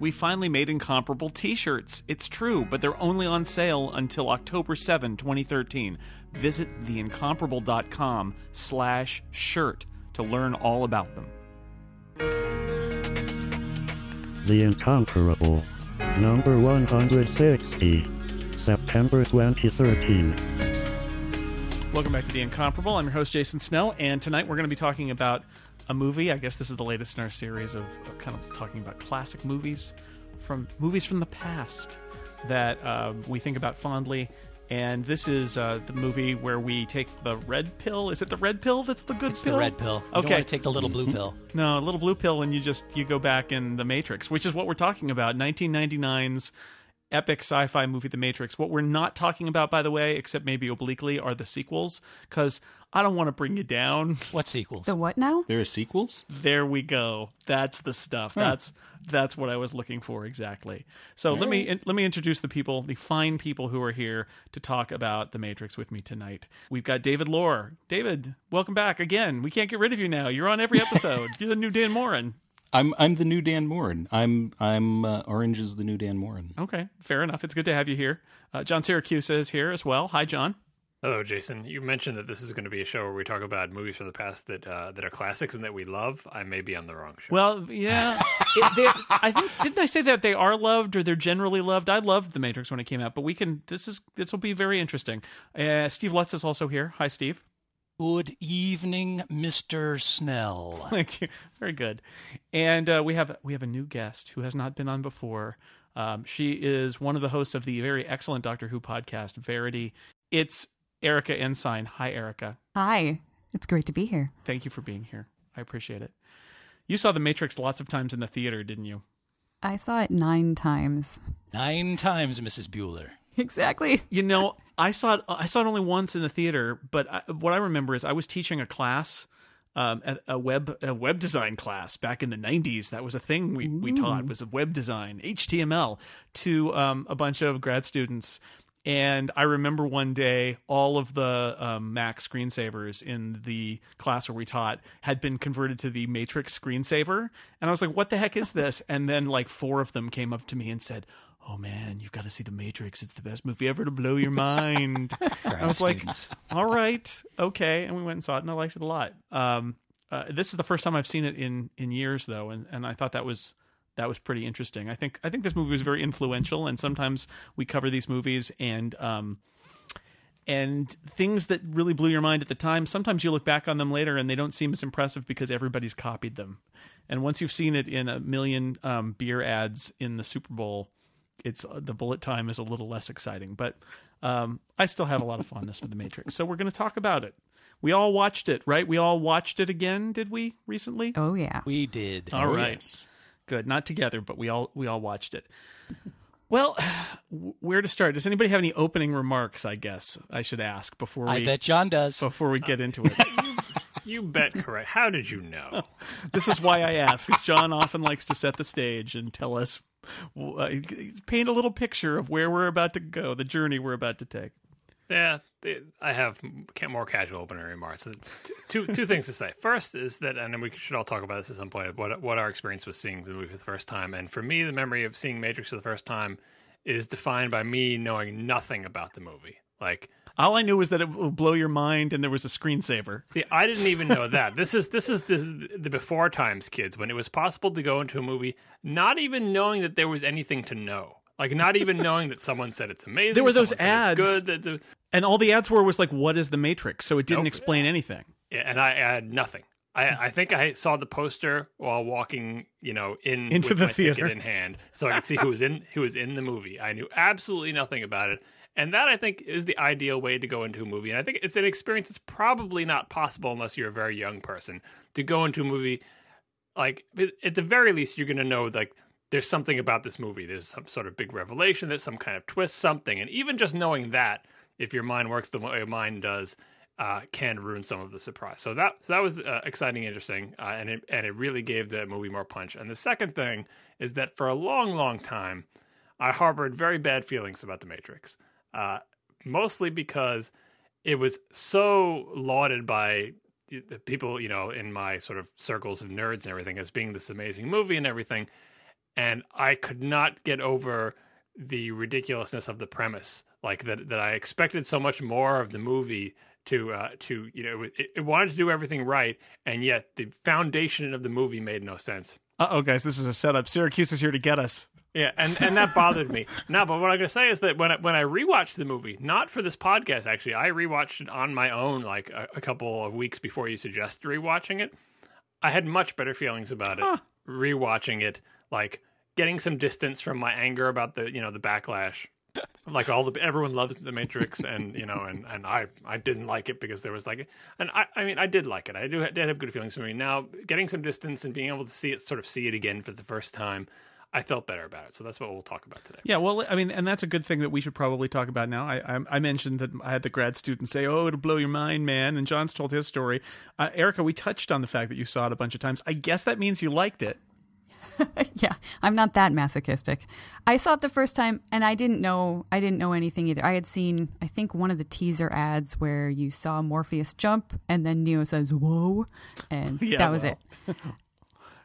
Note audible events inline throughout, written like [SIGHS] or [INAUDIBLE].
We finally made incomparable t-shirts. It's true, but they're only on sale until October 7, 2013. Visit theincomparable.com slash shirt to learn all about them. The Incomparable. Number 160. September 2013. Welcome back to The Incomparable. I'm your host, Jason Snell, and tonight we're going to be talking about a movie. I guess this is the latest in our series of, of kind of talking about classic movies from movies from the past that uh, we think about fondly. And this is uh, the movie where we take the red pill. Is it the red pill that's the good It's pill? the red pill. You Okay. don't want to take the little blue pill. No, a little blue pill, and you just you go back in the Matrix, which is what we're talking about. 1999's epic sci-fi movie, The Matrix. What we're not talking about, by the way, except maybe obliquely, are the sequels, because I don't want to bring you down. What sequels? The what now? There are sequels? There we go. That's the stuff. Hmm. That's that's what I was looking for exactly. So let me let me introduce the people, the fine people who are here to talk about the Matrix with me tonight. We've got David Loehr. David, welcome back again. We can't get rid of you now. You're on every episode. You're the new Dan Moren. I'm I'm the new Dan Moren. I'm I'm uh, Orange is the new Dan Moren. Okay, fair enough. It's good to have you here. Uh, John Siracusa is here as well. Hi, John. Hello, Jason. You mentioned that this is going to be a show where we talk about movies from the past that uh, that are classics and that we love. I may be on the wrong show. Well, yeah, [LAUGHS] it, they, I think didn't I say that they are loved or they're generally loved? I loved The Matrix when it came out, but we can. This is this will be very interesting. Uh, Steve Lutz is also here. Hi, Steve. Good evening, Mr. Snell. [LAUGHS] Thank you. Very good. And uh, we have we have a new guest who has not been on before. Um, she is one of the hosts of the very excellent Doctor Who podcast, Verity. It's Erica Ensign. Hi, Erica. Hi. It's great to be here. Thank you for being here. I appreciate it. You saw The Matrix lots of times in the theater, didn't you? I saw it nine times. Nine times, Mrs. Bueller. [LAUGHS] Exactly. You know, I saw it. I saw it only once in the theater, but I, what I remember is I was teaching a class, um, at a web a web design class back in the '90s. That was a thing we we taught was web design, HTML, to um, a bunch of grad students. And I remember one day all of the um, Mac screensavers in the class where we taught had been converted to the Matrix screensaver, and I was like, "What the heck is this?" And then like four of them came up to me and said. Oh man, you've got to see The Matrix. It's the best movie ever to blow your mind. [LAUGHS] I was like, all right, okay, and we went and saw it, and I liked it a lot. Um, uh, this is the first time I've seen it in in years, though, and, and I thought that was that was pretty interesting. I think I think this movie was very influential, and sometimes we cover these movies and um, and things that really blew your mind at the time. Sometimes you look back on them later, and they don't seem as impressive because everybody's copied them. And once you've seen it in a million um, beer ads in the Super Bowl, it's the bullet time is a little less exciting, but um, I still have a lot of fondness for the Matrix. So we're going to talk about it. We all watched it, right? We all watched it again, did we recently? Oh, yeah. We did. All Oh, right, yes. good. Not together, but we all we all watched it. Well, where to start? Does anybody have any opening remarks? I guess I should ask before we I bet John does. before we get into it. [LAUGHS] you bet correct. How did you know? [LAUGHS] this is why I ask, because John often likes to set the stage and tell us, uh, Uh, paint a little picture of where we're about to go, the journey we're about to take. yeah, I have more casual opening remarks. Two two things to say. First is that, and then we should all talk about this at some point. What what our experience was seeing the movie for the first time, and for me, the memory of seeing Matrix for the first time is defined by me knowing nothing about the movie. Like All I knew was that it would blow your mind, and there was a screensaver. See, I didn't even know that. This is this is the the before times, kids, when it was possible to go into a movie not even knowing that there was anything to know. Like not even [LAUGHS] knowing that someone said it's amazing. There were those ads. good. That the, And all the ads were was like, "What is the Matrix?" So it didn't Nope. explain anything. yeah, and I, I had nothing. I, I think I saw the poster while walking, you know, in Into with the my theater. ticket in hand, so I could see who was in who was in the movie. I knew absolutely nothing about it, and that I think is the ideal way to go into a movie. And I think it's an experience that's probably not possible unless you're a very young person to go into a movie. Like at the very least, you're going to know like there's something about this movie. There's some sort of big revelation. There's some kind of twist, something, and even just knowing that, if your mind works the way mine does, uh, can ruin some of the surprise. So that so that was uh, exciting, interesting, uh, and it and it really gave the movie more punch. And the second thing is that for a long, long time, I harbored very bad feelings about the Matrix, uh, mostly because it was so lauded by the people, you know, in my sort of circles of nerds and everything as being this amazing movie and everything. and I could not get over the ridiculousness of the premise. Like that, that I expected so much more of the movie to, uh, to you know, it, it wanted to do everything right, and yet the foundation of the movie made no sense. Uh oh, guys, this is a setup. Siracusa is here to get us. Yeah, and, and that bothered me. No, but what I'm gonna say is that when I, when I rewatched the movie, not for this podcast, actually, I rewatched it on my own like a, a couple of weeks before you suggested rewatching it. I had much better feelings about it rewatching it, like getting some distance from my anger about the you know the backlash. like all the everyone loves the Matrix, and you know, and and I I didn't like it because there was like, and I I mean I did like it. I do did have good feelings for me. Now getting some distance and being able to see it, sort of see it again for the first time. I felt better about it. So that's what we'll talk about today. Yeah, well, I mean, and that's a good thing that we should probably talk about now. I I, I mentioned that I had the grad student say, "Oh, it'll blow your mind, man," and John's told his story. Uh, Erica, we touched on the fact that you saw it a bunch of times. I guess that means you liked it. [LAUGHS] yeah, I'm not that masochistic. I saw it the first time and I didn't know I didn't know anything either. I had seen I think one of the teaser ads where you saw Morpheus jump and then Neo says "Whoa," and [LAUGHS] Yeah, that was well. it. [LAUGHS]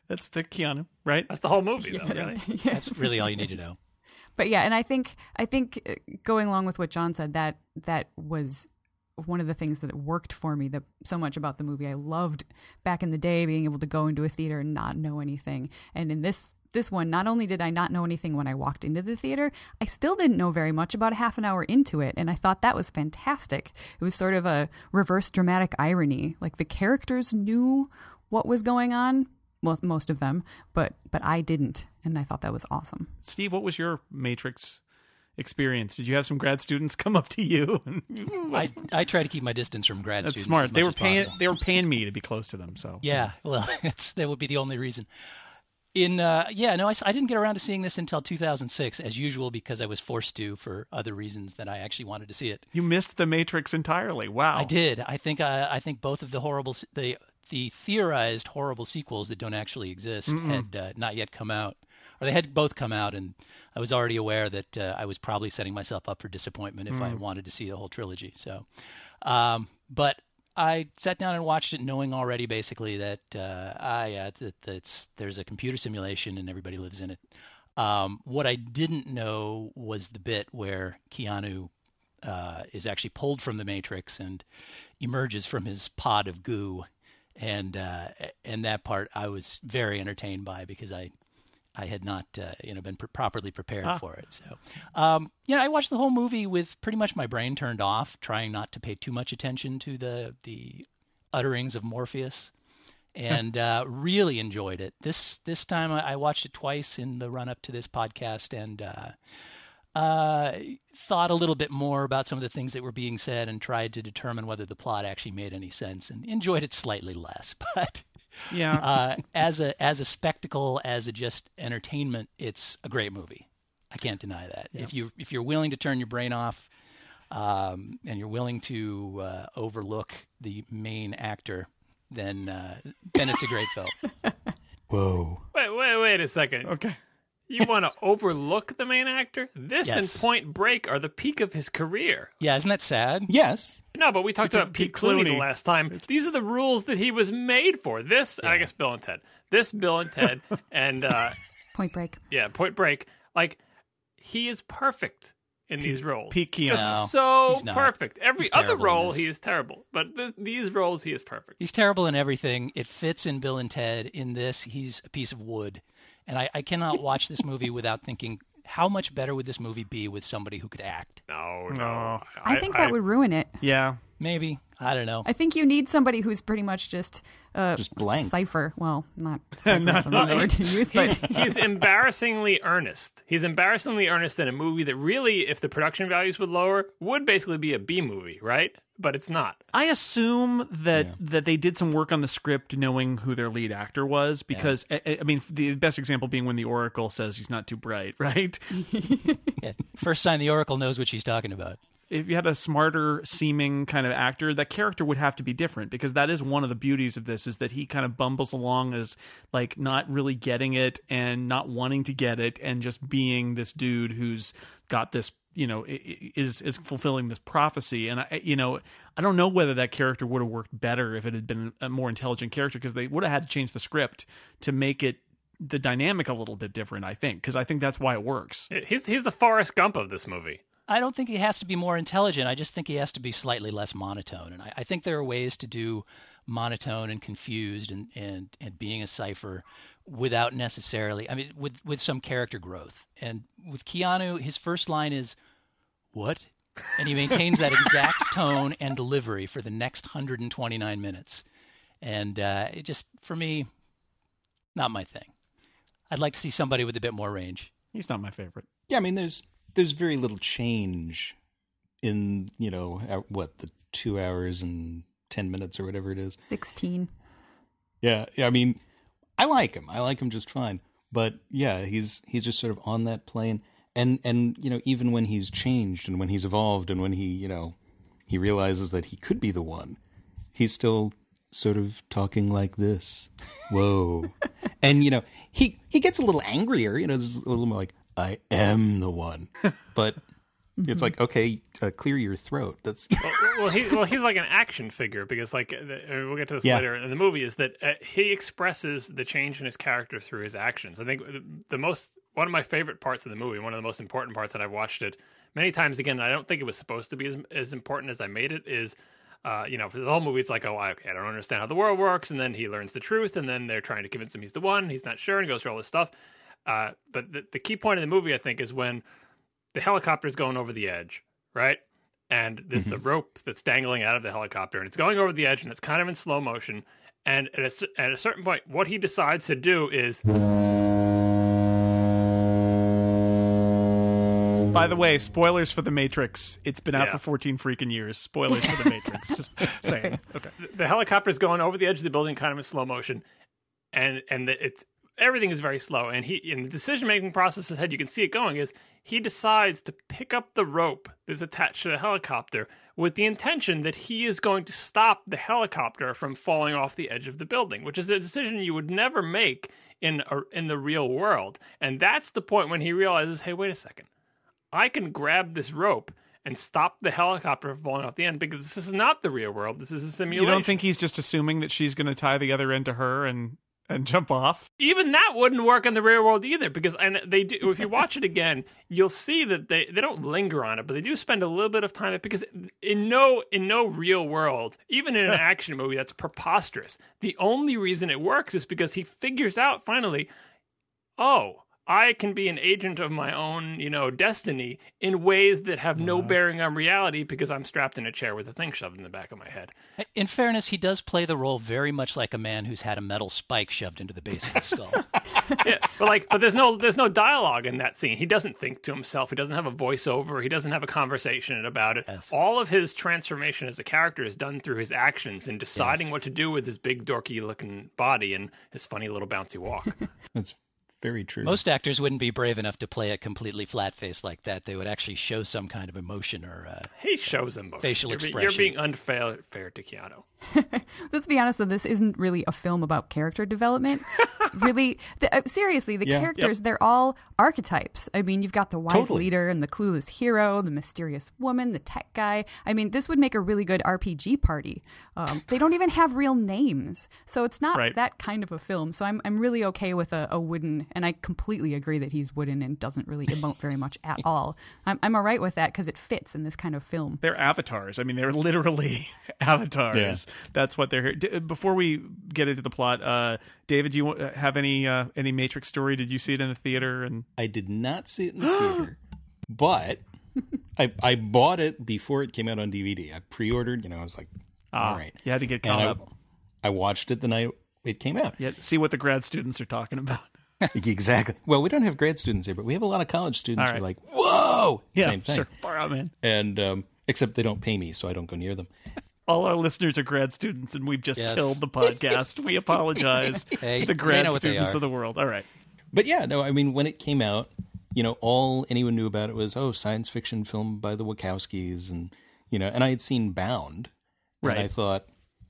That's the Keanu, right? That's the whole movie, though. Really. [LAUGHS] That's really all you need to know. [LAUGHS] But yeah, and I think I think uh, going along with what John said, that that was one of the things that worked for me that so much about the movie. I loved back in the day being able to go into a theater and not know anything. And in this this one, not only did I not know anything when I walked into the theater, I still didn't know very much about a half an hour into it, and I thought that was fantastic. It was sort of a reverse dramatic irony. Like the characters knew what was going on, well, most of them, but but I didn't, and I thought that was awesome. Steve, what was your Matrix experience? Did you have some grad students [LAUGHS] come up to you? [LAUGHS] I, I try to keep my distance from grad That's students. smart. as They much were as paying. possible. They were paying [LAUGHS] me to be close to them. So Yeah, well, that's, that would be the only reason. In uh, yeah, no, I, I didn't get around to seeing this until 2006, as usual, because I was forced to for other reasons that I actually wanted to see it. you missed the Matrix entirely. Wow. I did. I think uh, I think both of the horrible the the theorized horrible sequels that don't actually exist had uh, not yet come out, or they had both come out, and I was already aware that uh, I was probably setting myself up for disappointment if I wanted to see the whole trilogy. So, um, but I sat down and watched it, knowing already basically that uh, I uh, that that's there's a computer simulation and everybody lives in it. Um, what I didn't know was the bit where Keanu uh, is actually pulled from the Matrix and emerges from his pod of goo, and uh, and that part I was very entertained by because I I had not uh, you know been pr- properly prepared for it. So um, you know I watched the whole movie with pretty much my brain turned off, trying not to pay too much attention to the the utterings of Morpheus. And uh, really enjoyed it. This this time I, I watched it twice in the run up to this podcast, and uh, thought a little bit more about some of the things that were being said and tried to determine whether the plot actually made any sense and enjoyed it slightly less. [LAUGHS] But Yeah. uh, as a as a spectacle, as a just entertainment, it's a great movie. I can't deny that. If you if you're willing to turn your brain off, um, and you're willing to uh, overlook the main actor, then uh, then it's a great film. [LAUGHS] Whoa. Wait, wait, wait a second. okay. You want to overlook the main actor? This and Point Break are the peak of his career. Yeah, isn't that sad? Yes. No, but we talked took about Pete Pete Clooney, the last time. These are the rules that he was made for. This, I guess, Bill and Ted. This, Bill and Ted, [LAUGHS] and uh, Point Break. yeah, Point Break. Like he is perfect in these roles. Pete Keanu. Just No, so perfect. Every other role, he is terrible. But th- these roles, he is perfect. He's terrible in everything. It fits in Bill and Ted. In this, he's a piece of wood. And I, I cannot watch this movie without thinking, how much better would this movie be with somebody who could act? No, no. No. I, think that would ruin it. Yeah. Maybe. I don't know. I think you need somebody who's pretty much just uh, Just blank. Cipher. Well, not [LAUGHS] cipher Not- is word to use, but he's, he's embarrassingly earnest. He's embarrassingly earnest in a movie that really, if the production values would lower, would basically be a B movie, right? But it's not. I assume that that they did some work on the script, knowing who their lead actor was, because I, I mean, the best example being when the Oracle says he's not too bright, [LAUGHS] right? [LAUGHS] Yeah. First sign the Oracle knows what she's talking about. if you had a smarter seeming kind of actor, that character would have to be different because that is one of the beauties of this is that he kind of bumbles along as like not really getting it and not wanting to get it and just being this dude who's got this you know i- i- is is fulfilling this prophecy and I you know I don't know whether that character would have worked better if it had been a more intelligent character because they would have had to change the script to make it the dynamic a little bit different. I think because I think that's why it works. He's he's the Forrest Gump of this movie. I don't think he has to be more intelligent. I just think he has to be slightly less monotone. And I, I think there are ways to do monotone and confused and, and, and being a cipher without necessarily, I mean, with, with some character growth. And with Keanu, his first line is, What? [LAUGHS] And he maintains that exact tone and delivery for the next 129 minutes. And uh, it just, for me, not my thing. I'd like to see somebody with a bit more range. He's not my favorite. Yeah, I mean, there's there's very little change in you know uh, what the two hours and ten minutes or whatever it is. 16. Yeah, yeah. I mean, I like him. I like him just fine. But yeah, he's he's just sort of on that plane. And and you know, even when he's changed and when he's evolved and when he you know he realizes that he could be the one, he's still sort of talking like this. Whoa. [LAUGHS] and you know, he he gets a little angrier. You know, there's a little more like I am the one. But [LAUGHS] it's like okay, uh, clear your throat. That's [LAUGHS] well, well, he well he's like an action figure because like the, uh, we'll get to this Yeah. later in the movie is that uh, he expresses the change in his character through his actions. I think the, the most one of my favorite parts of the movie, one of the most important parts that I've watched it many times again. I don't think it was supposed to be as, as important as I made it. Is uh, you know, for the whole movie, it's like, oh, okay, I don't understand how the world works, and then he learns the truth, and then they're trying to convince him he's the one. He's not sure, and he goes through all this stuff. Uh, but the, the key point of the movie, I think, is when the helicopter is going over the edge, right? And there's the rope that's dangling out of the helicopter, and it's going over the edge, and it's kind of in slow motion. And at a, at a certain point, what he decides to do is By the way, spoilers for The Matrix. It's been out Yeah. for 14 freaking years. Spoilers for The Matrix. Just [LAUGHS] saying. Okay. the helicopter is going over the edge of the building, kind of in slow motion, and and the, it's everything is very slow. And he in the decision making process ahead, you can see it going. Is he decides to pick up the rope that's attached to the helicopter with the intention that he is going to stop the helicopter from falling off the edge of the building, which is a decision you would never make in a, in the real world. And that's the point when he realizes, hey, wait a second. I can grab this rope and stop the helicopter from falling off the end because this is not the real world. This is a simulation. You don't think he's just assuming that she's going to tie the other end to her and and jump off? even that wouldn't work in the real world either? Because and they do. If you watch it again, you'll see that they they don't linger on it, but they do spend a little bit of time. Because in no in no real world, even in an action movie, that's preposterous. The only reason it works is because he figures out finally, oh. I can be an agent of my own, you know, destiny in ways that have no bearing on reality because I'm strapped in a chair with a thing shoved in the back of my head. In fairness, he does play the role very much like a man who's had a metal spike shoved into the base of his skull. [LAUGHS] yeah, but like, but there's no there's no dialogue in that scene. He doesn't think to himself. He doesn't have a voiceover. He doesn't have a conversation about it. Yes. All of his transformation as a character is done through his actions and deciding what to do with his big dorky looking body and his funny little bouncy walk. [LAUGHS] that's very true. Most actors wouldn't be brave enough to play a completely flat face like that. They would actually show some kind of emotion or. Uh, he shows emotion. Facial you're, be- expression. You're being unfair fair to Keanu. [LAUGHS] Let's be honest, though, this isn't really a film about character development. [LAUGHS] really, the, uh, seriously, the Yeah. characters, they're all archetypes. I mean, you've got the wise Totally. leader and the clueless hero, the mysterious woman, the tech guy. I mean, this would make a really good RPG party. Um, they don't even have real names. So it's not Right. that kind of a film. So I'm, I'm really okay with a, a wooden, and I completely agree that he's wooden and doesn't really emote very much at [LAUGHS] all. I'm, I'm all right with that because it fits in this kind of film. They're avatars. I mean, they're [LAUGHS] literally [LAUGHS] avatars. That's what they're here. D- before we get into the plot, uh, David, do you have any uh, any Matrix story? Did you see it in the theater? And I did not see it in the [GASPS] theater, but I I bought it before it came out on DVD. I pre-ordered. You know, I was like, ah, all right. you had to get And caught I, up. I watched it the night it came out. Yeah, see what the grad students are talking about. [LAUGHS] exactly. Well, we don't have grad students here, but we have a lot of college students All who are like, "Whoa!" Yeah, Same thing. sure. Far out, man. And um, except they don't pay me, so I don't go near them. [LAUGHS] All our listeners are grad students, and we've just Yes. killed the podcast. we apologize [LAUGHS] Hey, to the grad know what they students of the world. All right. But yeah, no, I mean, when it came out, you know, all anyone knew about it was, oh, science fiction film by the Wachowskis, and you know, and I had seen Bound, and Right. I thought,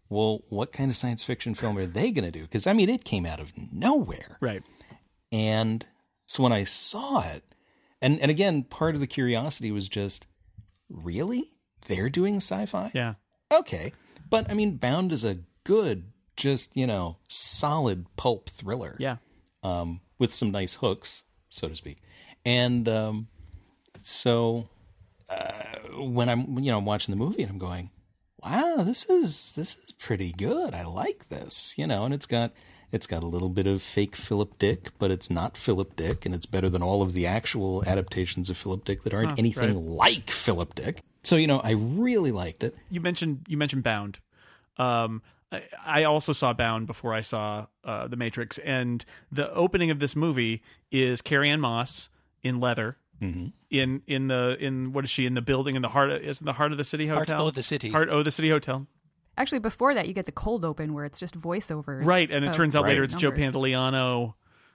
well, what kind of science fiction film are they going to do? Because I mean, it came out of nowhere, Right. And so when I saw it, and and again, part of the curiosity was just, really, they're doing sci-fi? Yeah. Okay, but I mean, Bound is a good, just you know, solid pulp thriller. Yeah. um, with some nice hooks, so to speak. And um, so uh, when I'm you know I'm watching the movie and I'm going, wow, this is this is pretty good. I like this, you know, and it's got it's got a little bit of fake Philip Dick, but it's not Philip Dick, and it's better than all of the actual adaptations of Philip Dick that aren't Huh, anything right. like Philip Dick. So you know, I really liked it. you mentioned you mentioned Bound. Um, I, I also saw Bound before I saw uh, The Matrix, and the opening of this movie is Carrie Ann Moss in leather. Mm-hmm. In in the in what is she in the building in the heart of, is it the heart of the city hotel? Heart hotel O' the City. heart oh the city hotel Actually, before that, you get the cold open where it's just voiceovers. right and it of turns out later Right. it's Joe numbers. Pantoliano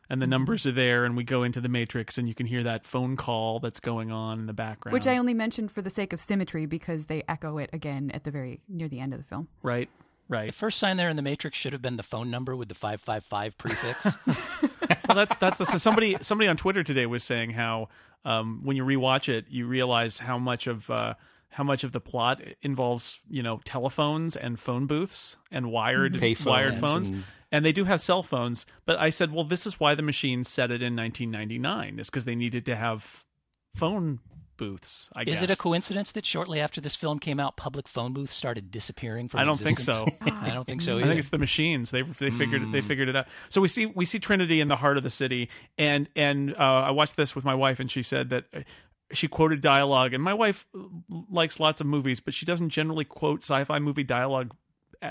and the numbers are there and we go into the Matrix and you can hear that phone call that's going on in the background Which I only mentioned for the sake of symmetry because they echo it again at the very near the end of the film. right The right first sign there in the Matrix should have been the phone number with the 555 prefix. [LAUGHS] well, that's that's the, so somebody somebody on Twitter today was saying how um, when you rewatch it, you realize how much of uh, how much of the plot involves you know telephones and phone booths and wired Payphones wired phones. and- And they do have cell phones, but I said, well, this is why the machine set it in 1999, is because they needed to have phone booths. I Is guess. it a coincidence that shortly after this film came out, public phone booths started disappearing from the city? I don't think so. [LAUGHS] I don't think so I think it's the machines. They they figured it, they figured it out. So we see we see Trinity in the heart of the city, and and uh, I watched this with my wife, and she said that uh, she quoted dialogue, and my wife likes lots of movies, but she doesn't generally quote sci-fi movie dialogue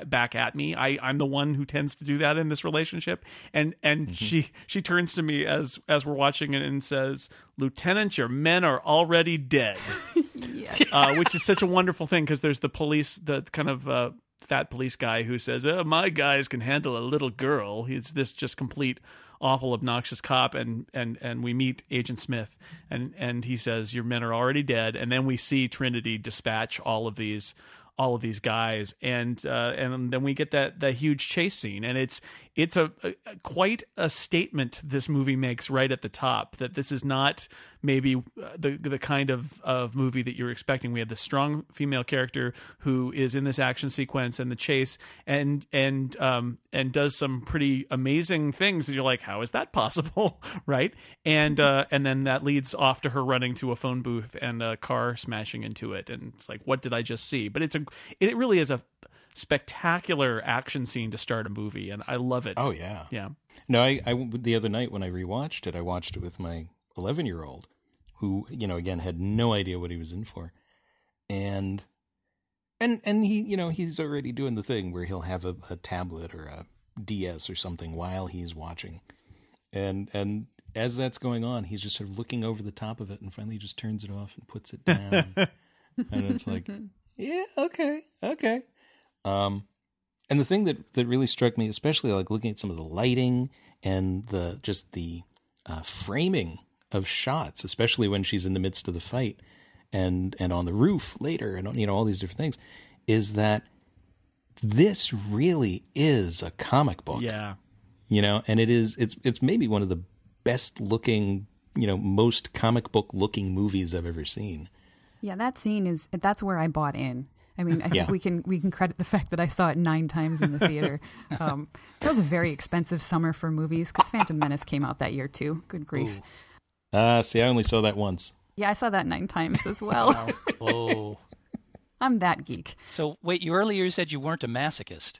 back at me. I I'm the one who tends to do that in this relationship, and and she she turns to me as as we're watching it and says, "Lieutenant, your men are already dead." [LAUGHS] uh, which is such a wonderful thing because there's the police, the kind of uh, fat police guy who says, oh, "My guys can handle a little girl." He's this just complete awful, obnoxious cop, and and and we meet Agent Smith, and and he says, "Your men are already dead," and then we see Trinity dispatch all of these all of these guys and uh, and then we get that that huge chase scene and it's it's a, a quite a statement this movie makes right at the top that this is not maybe uh, the the kind of of movie that you're expecting. We have this strong female character who is in this action sequence and the chase and and um and does some pretty amazing things that you're like how is that possible? [LAUGHS] Right? And uh and then that leads off to her running to a phone booth and a car smashing into it. And it's like what did i just see? But it's a it really is a spectacular action scene to start a movie and i love it. Oh yeah. yeah. No, I, I the other night when I rewatched it, I watched it with my 11 year old, who you know again had no idea what he was in for, and and and he you know he's already doing the thing where he'll have a, a tablet or a DS or something while he's watching, and and as that's going on, he's just sort of looking over the top of it, and finally just turns it off and puts it down, [LAUGHS] and it's like, yeah, okay, okay. Um, and the thing that that really struck me, especially like looking at some of the lighting and the just the uh, framing of shots, especially when she's in the midst of the fight and and on the roof later, and you know all these different things, is that this really is a comic book. Yeah. You know and it is it's it's maybe one of the best looking you know most comic book looking movies i've ever seen. Yeah, that scene is that's where I bought in. I mean, I think Yeah. we can we can credit the fact that I saw it nine times in the theater. [LAUGHS] Um, that was a very expensive summer for movies because Phantom Menace came out that year too. Good grief! ah see i only saw that once Yeah, I saw that nine times as [LAUGHS] well. Oh. [LAUGHS] I'm that geek. So, wait, you earlier said you weren't a masochist.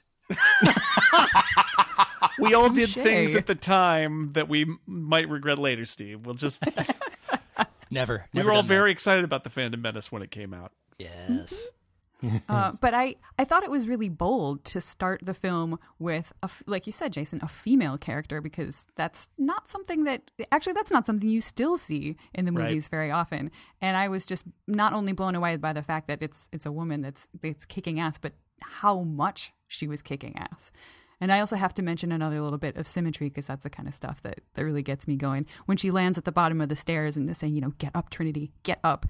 we all did Touche. things at the time that we might regret later steve we'll just Never. we never were all done that. very excited about the phantom menace when it came out Yes. Uh, [LAUGHS] but I, I thought it was really bold to start the film with, a like you said, Jason, a female character because that's not something that actually that's not something you still see in the Right. movies very often. And I was just not only blown away by the fact that it's it's a woman that's that's kicking ass, but how much she was kicking ass. And I also have to mention another little bit of symmetry because that's the kind of stuff that, that really gets me going. When she lands at the bottom of the stairs and is saying, you know, get up, Trinity, get up.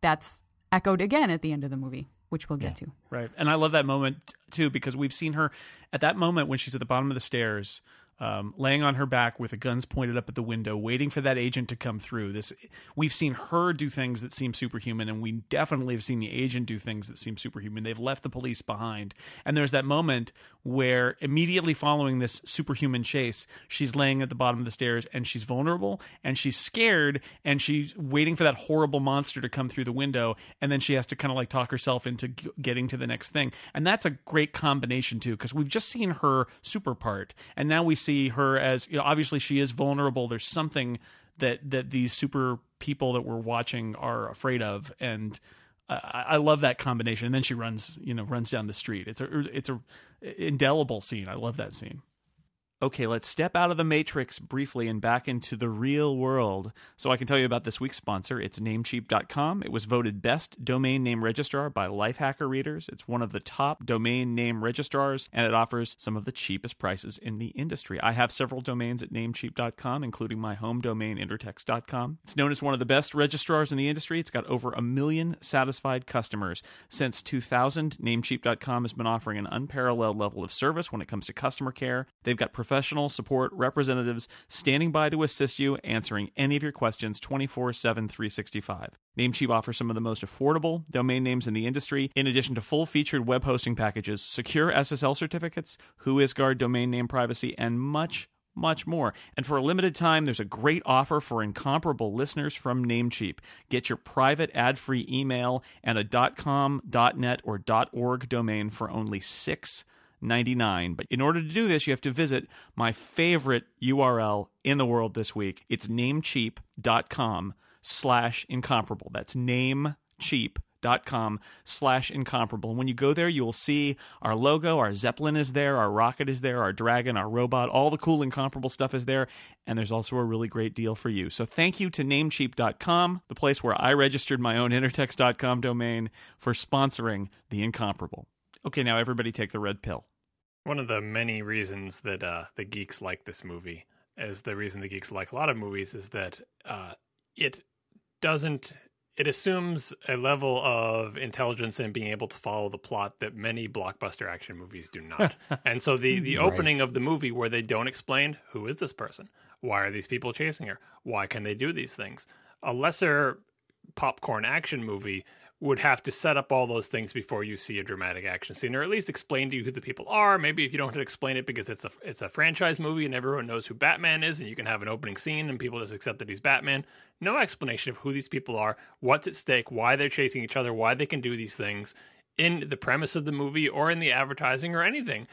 That's echoed again at the end of the movie, which we'll get to. Right. And I love that moment too because we've seen her at that moment when she's at the bottom of the stairs. Um, laying on her back with the guns pointed up at the window, waiting for that agent to come through. This we've seen her do things that seem superhuman, and we definitely have seen the agent do things that seem superhuman. They've left the police behind, and there's that moment where immediately following this superhuman chase, she's laying at the bottom of the stairs and she's vulnerable and she's scared and she's waiting for that horrible monster to come through the window, and then she has to kind of like talk herself into g- getting to the next thing, and that's a great combination too because we've just seen her super part, and now we see her as you know obviously she is vulnerable. There's something that that these super people that we're watching are afraid of, and I, I love that combination. And then she runs, you know, runs down the street. It's a it's a indelible scene. I love that scene. Okay, let's step out of the matrix briefly and back into the real world. So I can tell you about this week's sponsor. It's namecheap.com. It was voted best domain name registrar by Lifehacker readers. It's one of the top domain name registrars and it offers some of the cheapest prices in the industry. I have several domains at namecheap.com, including my home domain intertext.com. It's known as one of the best registrars in the industry. It's got over a million satisfied customers. Since 2000, namecheap.com has been offering an unparalleled level of service when it comes to customer care. They've got professional support representatives standing by to assist you, answering any of your questions 24 7, 365. Namecheap offers some of the most affordable domain names in the industry, in addition to full featured web hosting packages, secure SSL certificates, WhoisGuard domain name privacy, and much, much more. And for a limited time, there's a great offer for incomparable listeners from Namecheap. Get your private ad-free email and a .com, .net, or .org domain for only six 99. But in order to do this, you have to visit my favorite URL in the world this week. It's namecheap.com slash incomparable. That's namecheap.com slash incomparable. And when you go there, you will see our logo, our Zeppelin is there, our rocket is there, our dragon, our robot, all the cool incomparable stuff is there. And there's also a really great deal for you. So thank you to namecheap.com, the place where I registered my own intertext.com domain for sponsoring the incomparable. Okay, now everybody take the red pill. One of the many reasons that uh, the geeks like this movie is the reason the geeks like a lot of movies is that uh, it doesn't. It assumes a level of intelligence and being able to follow the plot that many blockbuster action movies do not. [LAUGHS] and so the the opening of the movie where they don't explain who is this person, why are these people chasing her, why can they do these things, a lesser popcorn action movie would have to set up all those things before you see a dramatic action scene, or at least explain to you who the people are. Maybe if you don't have to explain it because it's a it's a franchise movie and everyone knows who Batman is, and you can have an opening scene and people just accept that he's Batman. No explanation of who these people are, what's at stake, why they're chasing each other, why they can do these things in the premise of the movie or in the advertising or anything.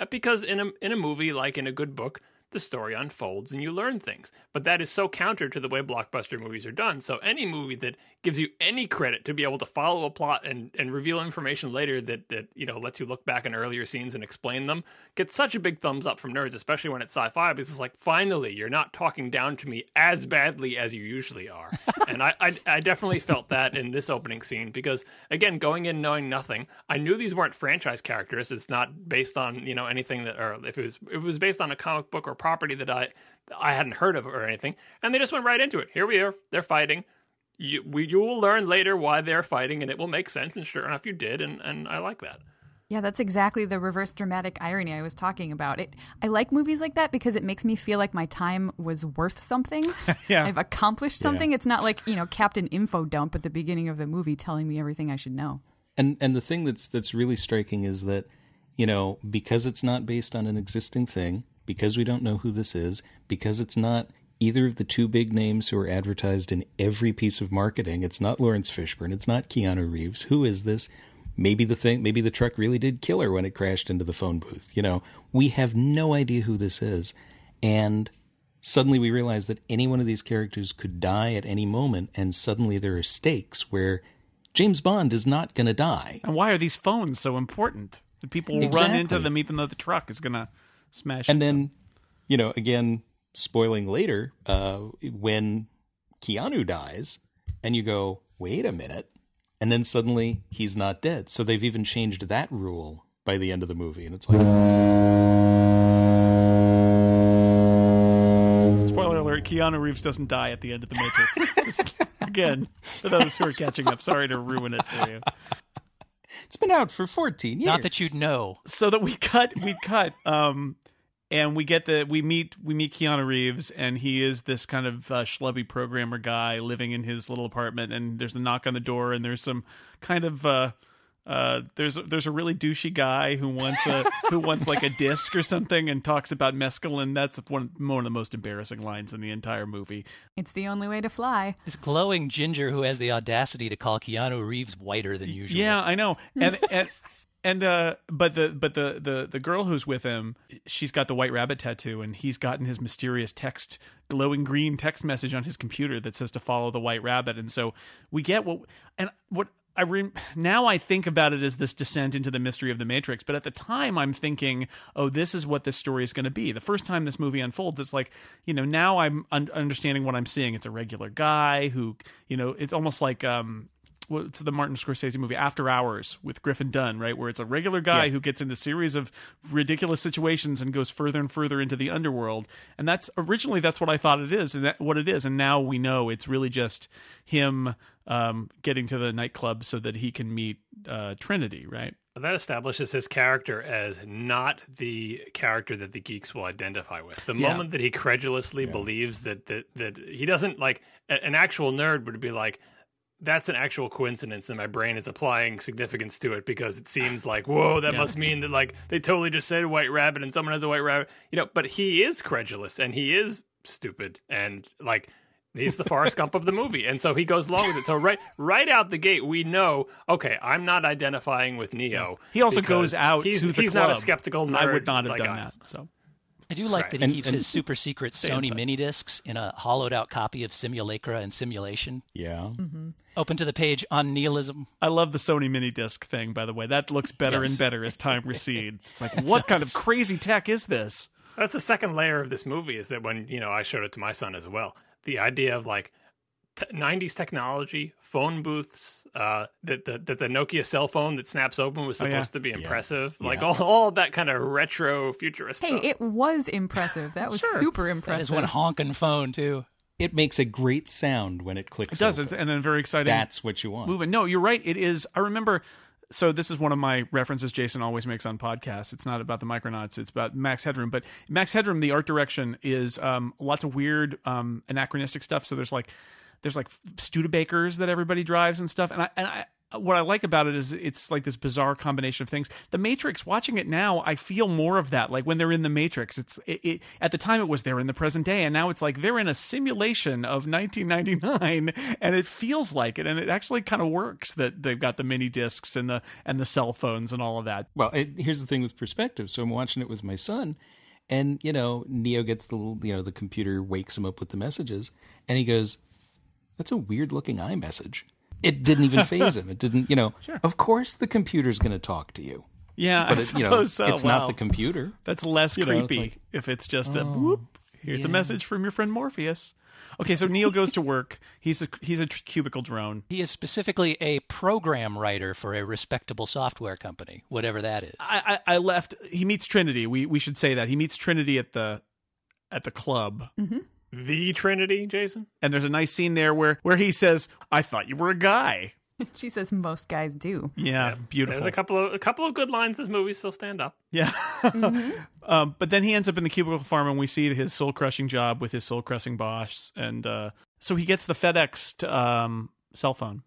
Uh, Because in a in a movie like in a good book, the story unfolds and you learn things. But that is so counter to the way blockbuster movies are done. So any movie that gives you any credit to be able to follow a plot and, and reveal information later that, that you know lets you look back in earlier scenes and explain them gets such a big thumbs up from nerds, especially when it's sci-fi, because it's like finally you're not talking down to me as badly as you usually are. [LAUGHS] and I, I I definitely felt that in this opening scene because again, going in knowing nothing, I knew these weren't franchise characters. It's not based on, you know, anything that or if it was if it was based on a comic book or property that I I hadn't heard of or anything, and they just went right into it. Here we are, they're fighting. You we you will learn later why they're fighting, and it will make sense. And sure enough, you did, and and I like that. Yeah, that's exactly the reverse dramatic irony I was talking about. It I like movies like that because it makes me feel like my time was worth something. [LAUGHS] Yeah. I've accomplished something. It's not like, you know, Captain Info dump at the beginning of the movie telling me everything I should know. And and the thing that's that's really striking is that you know because it's not based on an existing thing, because we don't know who this is, because it's not either of the two big names who are advertised in every piece of marketing. It's not Laurence Fishburne. It's not Keanu Reeves. Who is this? Maybe the thing. Maybe the truck really did kill her when it crashed into the phone booth. You know, we have no idea who this is, and suddenly we realize that any one of these characters could die at any moment, and suddenly there are stakes where James Bond is not going to die. And why are these phones so important? That people will run into them even though the truck is going to smash And then, you know, again, spoiling later, uh, when Keanu dies, and you go, wait a minute. And then suddenly he's not dead. So they've even changed that rule by the end of the movie. And it's like, Spoiler alert: Keanu Reeves doesn't die at the end of the Matrix. [LAUGHS] Just, again, for those who are catching up, sorry to ruin it for you. It's been out for 14 years. Not that you'd know. So that we [LAUGHS] cut, we cut. Um, and we get the we meet we meet Keanu Reeves, and he is this kind of uh, schlubby programmer guy living in his little apartment. And there's a knock on the door, and there's some kind of uh, uh, there's there's a really douchey guy who wants a who wants like a disc or something, and talks about mescaline. That's one one of the most embarrassing lines in the entire movie. It's the only way to fly. This glowing ginger who has the audacity to call Keanu Reeves whiter than usual. Yeah, I know. And [LAUGHS] and and uh but the but the the the girl who's with him, she's got the white rabbit tattoo and he's gotten his mysterious text glowing green text message on his computer that says to follow the white rabbit. And so we get what and what I re- now I think about it as this descent into the mystery of the Matrix, but at the time I'm thinking, oh, this is what this story is going to be. The first time this movie unfolds, it's like, you know, now I'm un- understanding what I'm seeing. It's a regular guy who, you know, it's almost like um what's the Martin Scorsese movie After Hours with Griffin Dunne, right? Where it's a regular guy Yeah. who gets into a series of ridiculous situations and goes further and further into the underworld. And that's originally that's what I thought it is and that, what it is. And now we know it's really just him um, getting to the nightclub so that he can meet uh, Trinity, right? That establishes his character as not the character that the geeks will identify with. The Yeah. moment that he credulously believes that, that that he doesn't like an actual nerd would be like, that's an actual coincidence, and my brain is applying significance to it because it seems like, whoa, that must mean that like they totally just said white rabbit and someone has a white rabbit, you know. But he is credulous and he is stupid and like He's the Forrest Gump of the movie, and so he goes along with it. So right, right out the gate, we know. Okay, I'm not identifying with Neo. He also goes out He's, to the he's club. not a skeptical nerd. I would not have like done I that. So I do like Right. that he And- keeps and- his super secret Sony inside. mini discs in a hollowed out copy of Simulacra and Simulation. Yeah. Mm-hmm. Open to the page on nihilism. I love the Sony mini disc thing. By the way, that looks better Yes. and better as time recedes. It's like, [LAUGHS] what kind of crazy tech is this? That's the second layer of this movie. Is that when you know I showed it to my son as well. The idea of like t- 90s technology, phone booths, uh, that the that the Nokia cell phone that snaps open was Oh, yeah. supposed to be impressive. Like Yeah. all, all that kind of retro futurist Hey, stuff. it was impressive. That was [LAUGHS] Sure. super impressive. is one honking phone too. It makes a great sound when it clicks. It does, open. and then very exciting. That's what you want. moving. No, you're right. It is. I remember. So this is one of my references Jason always makes on podcasts. It's not about the Micronauts. It's about Max Headroom. But Max Headroom, the art direction is um, lots of weird um, anachronistic stuff. So there's like there's like Studebakers that everybody drives and stuff. And I and I what I like about it is it's like this bizarre combination of things. The Matrix, watching it now, I feel more of that. Like when they're in the Matrix, it's it, it at the time it was they're in the present day, and now it's like they're in a simulation of 1999, [LAUGHS] and it feels like it, and it actually kind of works that they've got the mini discs and the and the cell phones and all of that. Well, it, here's the thing with perspective. So I'm watching it with my son, and you know, Neo gets the you know, the computer wakes him up with the messages, and he goes, "That's a weird looking iMessage." It didn't even [LAUGHS] faze him. It didn't, you know. Sure. Of course, the computer's going to talk to you, Yeah, but I it, you know, suppose so. it's Wow. not the computer. That's less You know, it's creepy like, oh, if it's just a oh, whoop. Here's a message from your friend Morpheus. Okay, so Neo goes to work. He's a he's a cubicle drone. He is specifically a program writer for a respectable software company, whatever that is. I, I I left. He meets Trinity. We we should say that he meets Trinity at the at the club, mm-hmm. The Trinity, Jason. and there's a nice scene there where where he says, "I thought you were a guy." [LAUGHS] she says most guys do. Yeah, beautiful. There's a couple of a couple of good lines. This movie still stand up. Yeah. [LAUGHS] um, but then he ends up in the cubicle farm, and we see his soul crushing job with his soul crushing boss. And uh, so he gets the FedEx um, cell phone,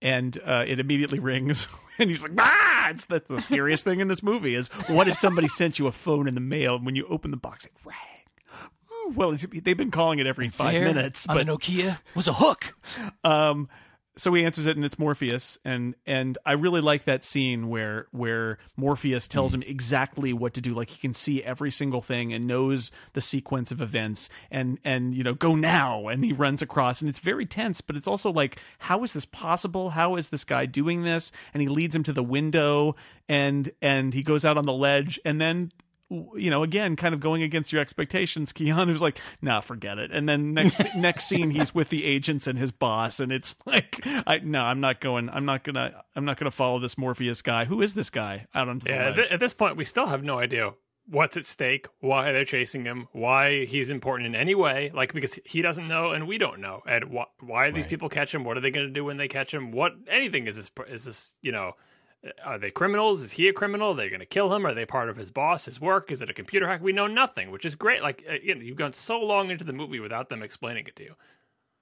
and uh, it immediately [LAUGHS] rings. And he's like, "Ah!" It's that's the scariest thing in this movie is what if somebody sent you a phone in the mail, and when you open the box, it rang. [LAUGHS] Well, it's, they've been calling it every five There, minutes, but Nokia was a hook. [LAUGHS] um, so he answers it, and it's Morpheus, and and I really like that scene where where Morpheus tells him exactly what to do. Like he can see every single thing and knows the sequence of events, and and you know go now, and he runs across, and it's very tense, but it's also like how is this possible? How is this guy doing this? And he leads him to the window, and and he goes out on the ledge, and then you know, again, kind of going against your expectations. Keanu's like, nah, forget it. And then next [LAUGHS] next scene, he's with the agents and his boss, and it's [LAUGHS] like, I no, I'm not going. I'm not gonna. I'm not gonna follow this Morpheus guy. Who is this guy out the Yeah, th- at this point, we still have no idea what's at stake, why they're chasing him, why he's important in any way. Like because he doesn't know and we don't know, and wh- why these people catch him. What are they going to do when they catch him? What anything is this? Is this you know? Are they criminals? Is he a criminal? Are they going to kill him? Are they part of his boss, his work? Is it a computer hack? We know nothing, which is great. Like, uh, you know, you've gone so long into the movie without them explaining it to you.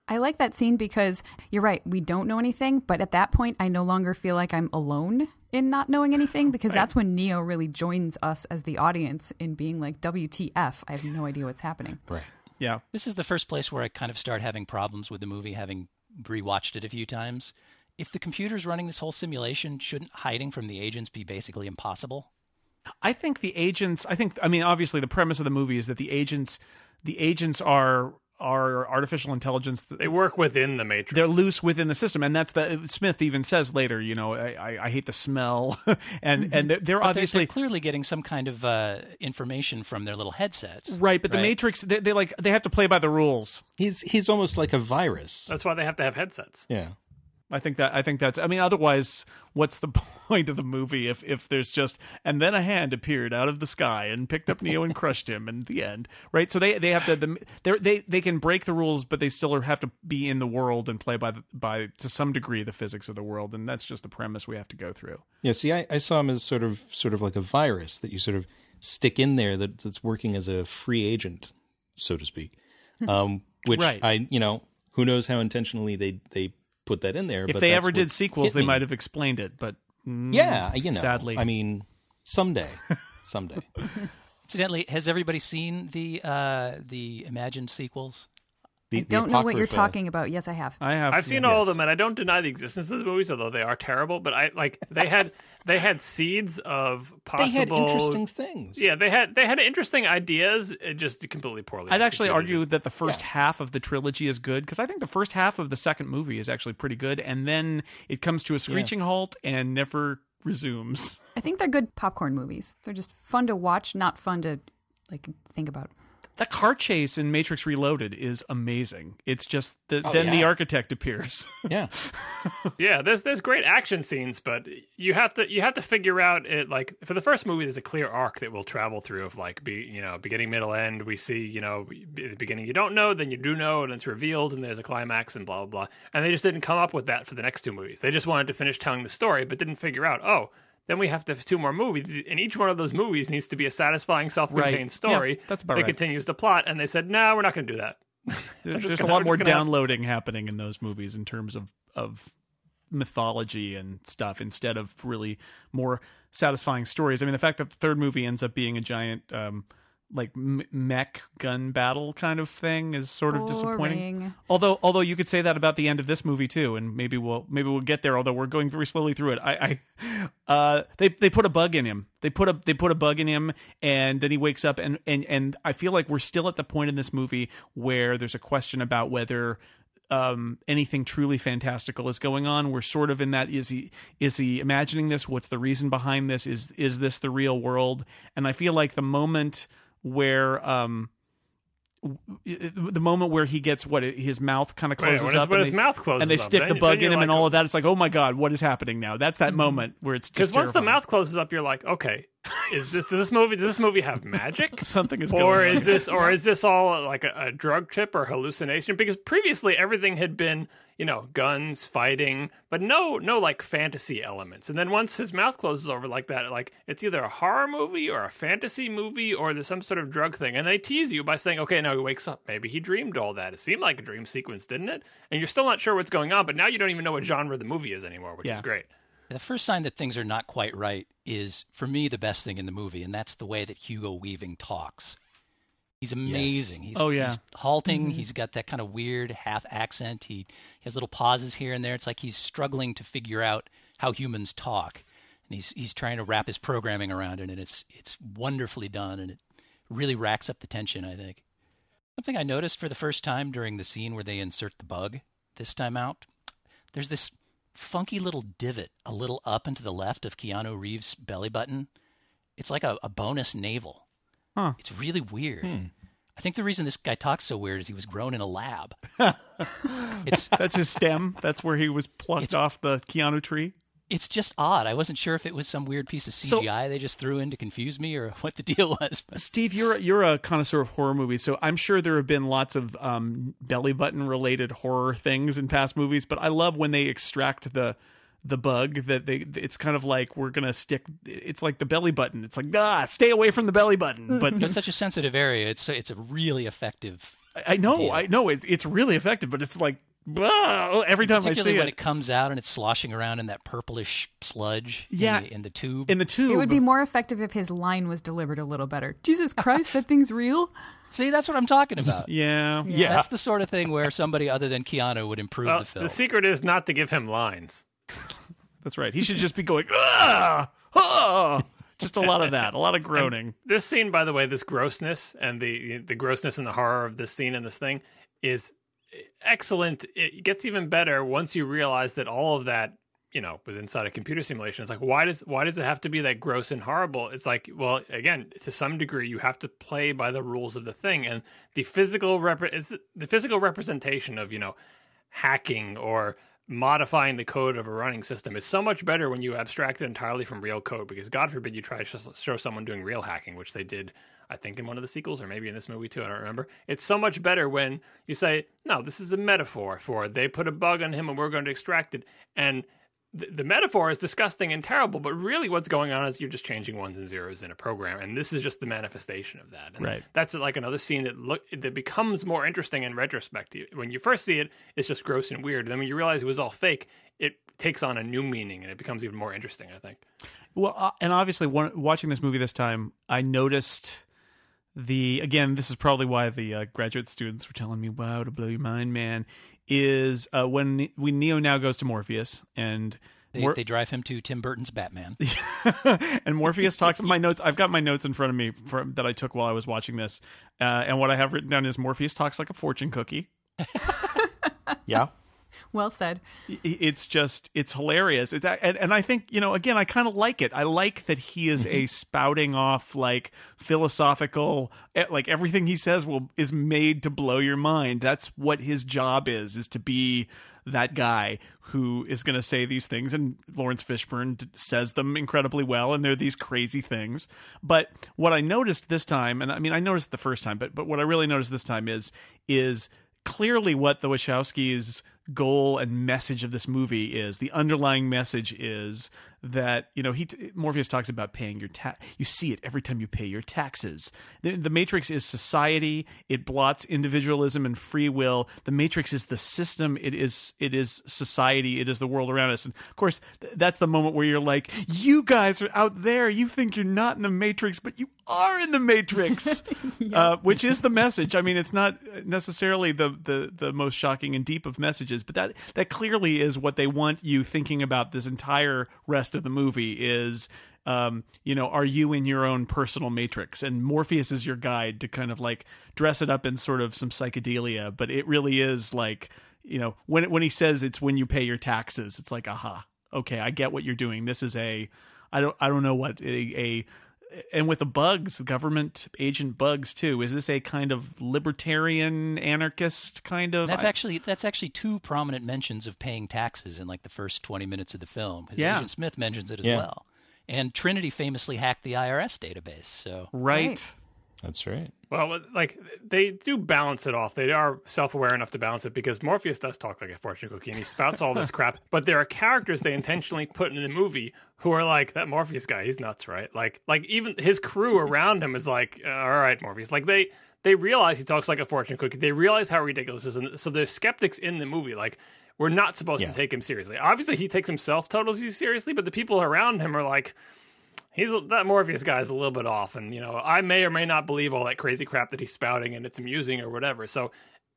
I like that scene because you're right, we don't know anything, but at that point I no longer feel like I'm alone in not knowing anything [LAUGHS] because that's when Neo really joins us as the audience in being like WTF, I have no idea what's happening. [LAUGHS] Right. Yeah. This is the first place where I kind of start having problems with the movie, having rewatched it a few times. If the computer's running this whole simulation, shouldn't hiding from the agents be basically impossible? I think the agents. I think. I mean, obviously, the premise of the movie is that the agents, the agents are are artificial intelligence. They work within the Matrix. They're loose within the system, and that's the Smith even says later. You know, I, I, I hate the smell, [LAUGHS] and and they're, they're But they're- obviously they're clearly getting some kind of uh, information from their little headsets. right. But the? Matrix, they, they like they have to play by the rules. He's he's almost like a virus. That's why they have to have headsets. Yeah. I think that I think that's. I mean, otherwise, what's the [LAUGHS] point of the movie if if there's just and then a hand appeared out of the sky and picked up Neo and crushed him, and the end, right? So they they have to the, they're- they they can break the rules, but they still have to be in the world and play by the, by to some degree the physics of the world, and that's just the premise we have to go through. Yeah, see, I, I saw him as sort of sort of like a virus that you sort of stick in there that, that's working as a free agent, so to speak. [LAUGHS] Um, which Right. I, you know, who knows how intentionally they they put that in there. If but they ever did sequels, they me. might have explained it, but mm, Yeah, you know. sadly, I mean, someday, [LAUGHS] someday. Incidentally, has everybody seen the uh, the imagined sequels? The, I don't know what you're talking about. Yes, I have. I have. I've seen yeah. all of them, and I don't deny the existence of the movies, although they are terrible. But I like they had [LAUGHS] they had seeds of possible. They had interesting things. Yeah, they had they had interesting ideas, it just completely poorly. I'd actually executed. argue that the first half of the trilogy is good because I think the first half of the second movie is actually pretty good, and then it comes to a screeching halt and never resumes. I think they're good popcorn movies. They're just fun to watch, not fun to like think about. That car chase in Matrix Reloaded is amazing. It's just that oh, then the architect appears. [LAUGHS] yeah. Yeah, there's there's great action scenes, but you have to you have to figure out it like for the first movie there's a clear arc that we'll travel through of like be you know beginning middle end we see you know the beginning you don't know then you do know and it's revealed and there's a climax and blah blah blah and they just didn't come up with that for the next two movies they just wanted to finish telling the story but didn't figure out oh then we have to have two more movies and each one of those movies needs to be a satisfying self-contained Right. story Yeah, that's about that right. continues the plot and they said no we're not going to do that [LAUGHS] There- There's gonna- a lot more just gonna have- downloading happening in those movies in terms of of mythology and stuff instead of really more satisfying stories. I mean, the fact that the third movie ends up being a giant um, like mech gun battle kind of thing is sort of disappointing. Although, although you could say that about the end of this movie too, and maybe we'll maybe we'll get there. Although we're going very slowly through it. I, I uh, they they put a bug in him. They put a they put a bug in him, and then he wakes up, and and and I feel like we're still at the point in this movie where there's a question about whether um, anything truly fantastical is going on. We're sort of in that is he is he imagining this? What's the reason behind this? Is is this the real world? And I feel like the moment where um the moment where he gets what his mouth kind of closes up and his they, mouth closes and they stick the bug in him and all of that it's like oh my god what is happening now? That's that moment where it's because just once the mouth closes up you're like okay is this does this movie does this movie have magic? [LAUGHS] Something is or going on. is this or is this all like a, a drug trip or hallucination? Because previously everything had been you know guns fighting but no no like fantasy elements. And then once his mouth closes over like that like it's either a horror movie or a fantasy movie or there's some sort of drug thing. And they tease you by saying okay now he wakes up. Maybe he dreamed all that. It seemed like a dream sequence didn't it? And you're still not sure what's going on but now you don't even know what genre the movie is anymore which Yeah. is great. The first sign that things are not quite right is, for me, the best thing in the movie, and that's the way that Hugo Weaving talks. He's amazing. He's, Oh, yeah. he's halting. Mm-hmm. He's got that kind of weird half accent. He, he has little pauses here and there. It's like he's struggling to figure out how humans talk, and he's he's trying to wrap his programming around it, and it's it's wonderfully done, and it really racks up the tension. I think. Something I noticed for the first time during the scene where they insert the bug this time out, there's this funky little divot a little up and to the left of Keanu Reeves' belly button. It's like a, a bonus navel. Huh. It's really weird. I think the reason this guy talks so weird is he was grown in a lab. [LAUGHS] it's that's his stem that's where he was plucked off the Keanu tree it's just odd. I wasn't sure if it was some weird piece of So- CGI they just threw in to confuse me or [LAUGHS] what the deal was. But Steve, you're you're a connoisseur of horror movies, so I'm sure there have been lots of um, belly button related horror things in past movies. But I love when they extract the the bug that they it's kind of like we're gonna stick it's like the belly button it's like ah stay away from the belly button but It's such a sensitive area. It's it's a really effective, I- I know deal. I know it's it's really effective but it's like ah, every time I particularly see when it it comes out and it's sloshing around in that purplish sludge. Yeah. in the, in the tube. in the tube It would be more effective if his line was delivered a little better. Jesus Christ, that thing's real. [LAUGHS] See, that's what I'm talking about. [LAUGHS] yeah Yeah. That's the sort of thing where somebody other than Keanu would improve Well, the film. the secret is not to give him lines. [LAUGHS] that's right he should just be going ah, ah. just a lot of that a lot of groaning This scene, by the way, this grossness and the the grossness and the horror of this scene and this thing is excellent. It gets even better once you realize that all of that, you know, was inside a computer simulation. It's like why does why does it have to be that gross and horrible? It's like, well, again, to some degree, you have to play by the rules of the thing, and the physical rep is the physical representation of you know hacking or modifying the code of a running system is so much better when you abstract it entirely from real code because god forbid you try to show someone doing real hacking which they did i think in one of the sequels or maybe in this movie too. I don't remember. It's so much better when you say no this is a metaphor for they put a bug on him and we're going to extract it and the, the metaphor is disgusting and terrible, but really what's going on is you're just changing ones and zeros in a program, and this is just the manifestation of that. And Right. That's like another scene that look that becomes more interesting in retrospect. When you first see it, it's just gross and weird. Then when you realize it was all fake, it takes on a new meaning and it becomes even more interesting. I think. Well, uh, and obviously, one, watching this movie this time, I noticed the again. This is probably why the uh, graduate students were telling me, "Wow, to blow your mind, man." Is uh, when when Neo now goes to Morpheus and they, Mor- they drive him to Tim Burton's Batman. [LAUGHS] and Morpheus talks. My notes. I've got my notes in front of me from that I took while I was watching this, uh, and what I have written down is Morpheus talks like a fortune cookie. [LAUGHS] Yeah. Well said. it's just it's hilarious. It's and, and i think you know again i kind of like it. I like that he is a spouting off like philosophical eh, like everything he says will is made to blow your mind. That's what his job is is to be that guy who is going to say these things and Laurence Fishburne d- says them incredibly well and they're these crazy things. But what i noticed this time and i mean i noticed the first time but but what i really noticed this time is is clearly what the Wachowskis' goal and message of this movie is. The underlying message is that you know he Morpheus talks about paying your tax. You see it every time you pay your taxes. The, the Matrix is society. It blots individualism and free will. The Matrix is the system. It is it is society. It is the world around us. And of course, th- that's the moment where you're like, you guys are out there. You think you're not in the Matrix, but you are in the Matrix, [LAUGHS] uh, which is the message. I mean, it's not necessarily the, the the most shocking and deep of messages, but that that clearly is what they want you thinking about this entire rest of the movie is. Um, you know, are you in your own personal matrix? And Morpheus is your guide to kind of like dress it up in sort of some psychedelia, but it really is like, you know, when when he says it's when you pay your taxes, it's like, aha, okay, I get what you're doing. This is a, I don't, I don't know what a, a and with the bugs, government agent bugs too. Is this a kind of libertarian anarchist kind of? That's actually that's actually two prominent mentions of paying taxes in like the first twenty minutes of the film. Yeah. Agent Smith mentions it as Yeah. well, and Trinity famously hacked the IRS database. So right. Right. That's right. Well, like they do balance it off. They are self-aware enough to balance it because Morpheus does talk like a fortune cookie and he spouts all this [LAUGHS] crap. But there are characters they intentionally put in the movie who are like that Morpheus guy. He's nuts, right? Like, like even his crew around him is like, "Uh, all right, Morpheus. Like they they realize he talks like a fortune cookie. They realize how ridiculous this is, and so there's skeptics in the movie. Like we're not supposed Yeah. to take him seriously. Obviously, he takes himself totally seriously, but the people around him are like he's that Morpheus guy is a little bit off, and you know I may or may not believe all that crazy crap that he's spouting, and it's amusing or whatever. So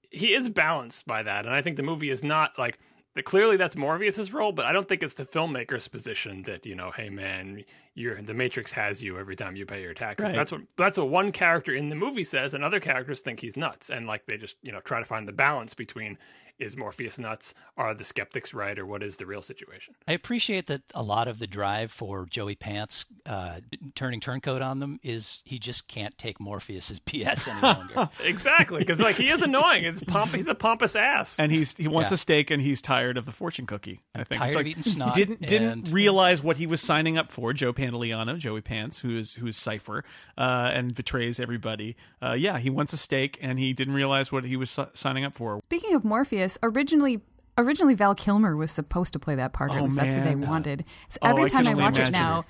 he is balanced by that, and I think the movie is not like that. Clearly, that's Morpheus's role, but I don't think it's the filmmaker's position that you know, hey man, you're the Matrix has you every time you pay your taxes. Right. That's what that's what one character in the movie says, and other characters think he's nuts, and like they just you know try to find the balance between. Is Morpheus nuts? Are the skeptics right, or what is the real situation? I appreciate that a lot of the drive for Joey Pants uh, turning turncoat on them is he just can't take Morpheus's [LAUGHS] BS any longer. [LAUGHS] Exactly, because like he is annoying. It's pomp. He's a pompous ass. And he's he wants Yeah. a steak and he's tired of the fortune cookie. I think tired it's of like, eating snot Didn't didn't and- realize what he was signing up for. Joe Pantoliano, Joey Pants, who is who is Cypher, uh, and betrays everybody. Uh, yeah, he wants a steak and he didn't realize what he was si- signing up for. Speaking of Morpheus, originally originally Val Kilmer was supposed to play that part, or at Oh, least that's what they wanted. So Oh, every I time can I only watch it imagine. now,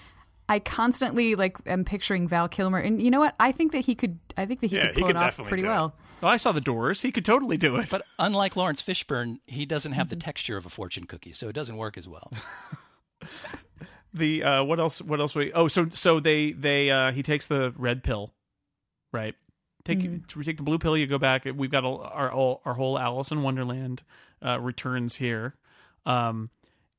I constantly like am picturing Val Kilmer, and you know what? I think that he could. I think that he Yeah, could he pull could it off definitely pretty do it. well. Well, I saw the Doors. He could totally do it. But [LAUGHS] unlike Laurence Fishburne, he doesn't have the texture of a fortune cookie, so it doesn't work as well. [LAUGHS] the uh, what else? What else? We oh, so so they they uh, he takes the red pill, right? Take we take the blue pill. You go back. We've got all, our our whole Alice in Wonderland uh, returns here, um,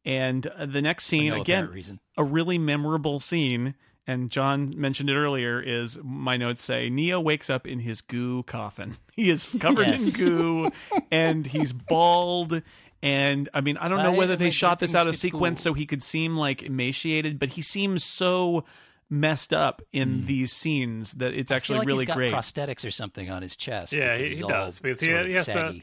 and uh, the next scene no again reason. a really memorable scene. And John mentioned it earlier. Is my notes say Neo wakes up in his goo coffin. [LAUGHS] He is covered in [LAUGHS] goo, and he's bald. And I mean, I don't know I whether they shot this out of sequence school. so he could seem like emaciated, but he seems so messed up in mm. these scenes that it's actually like really he's got great. prosthetics or something on his chest. Yeah, because he- he's he all does, because he- he has to-.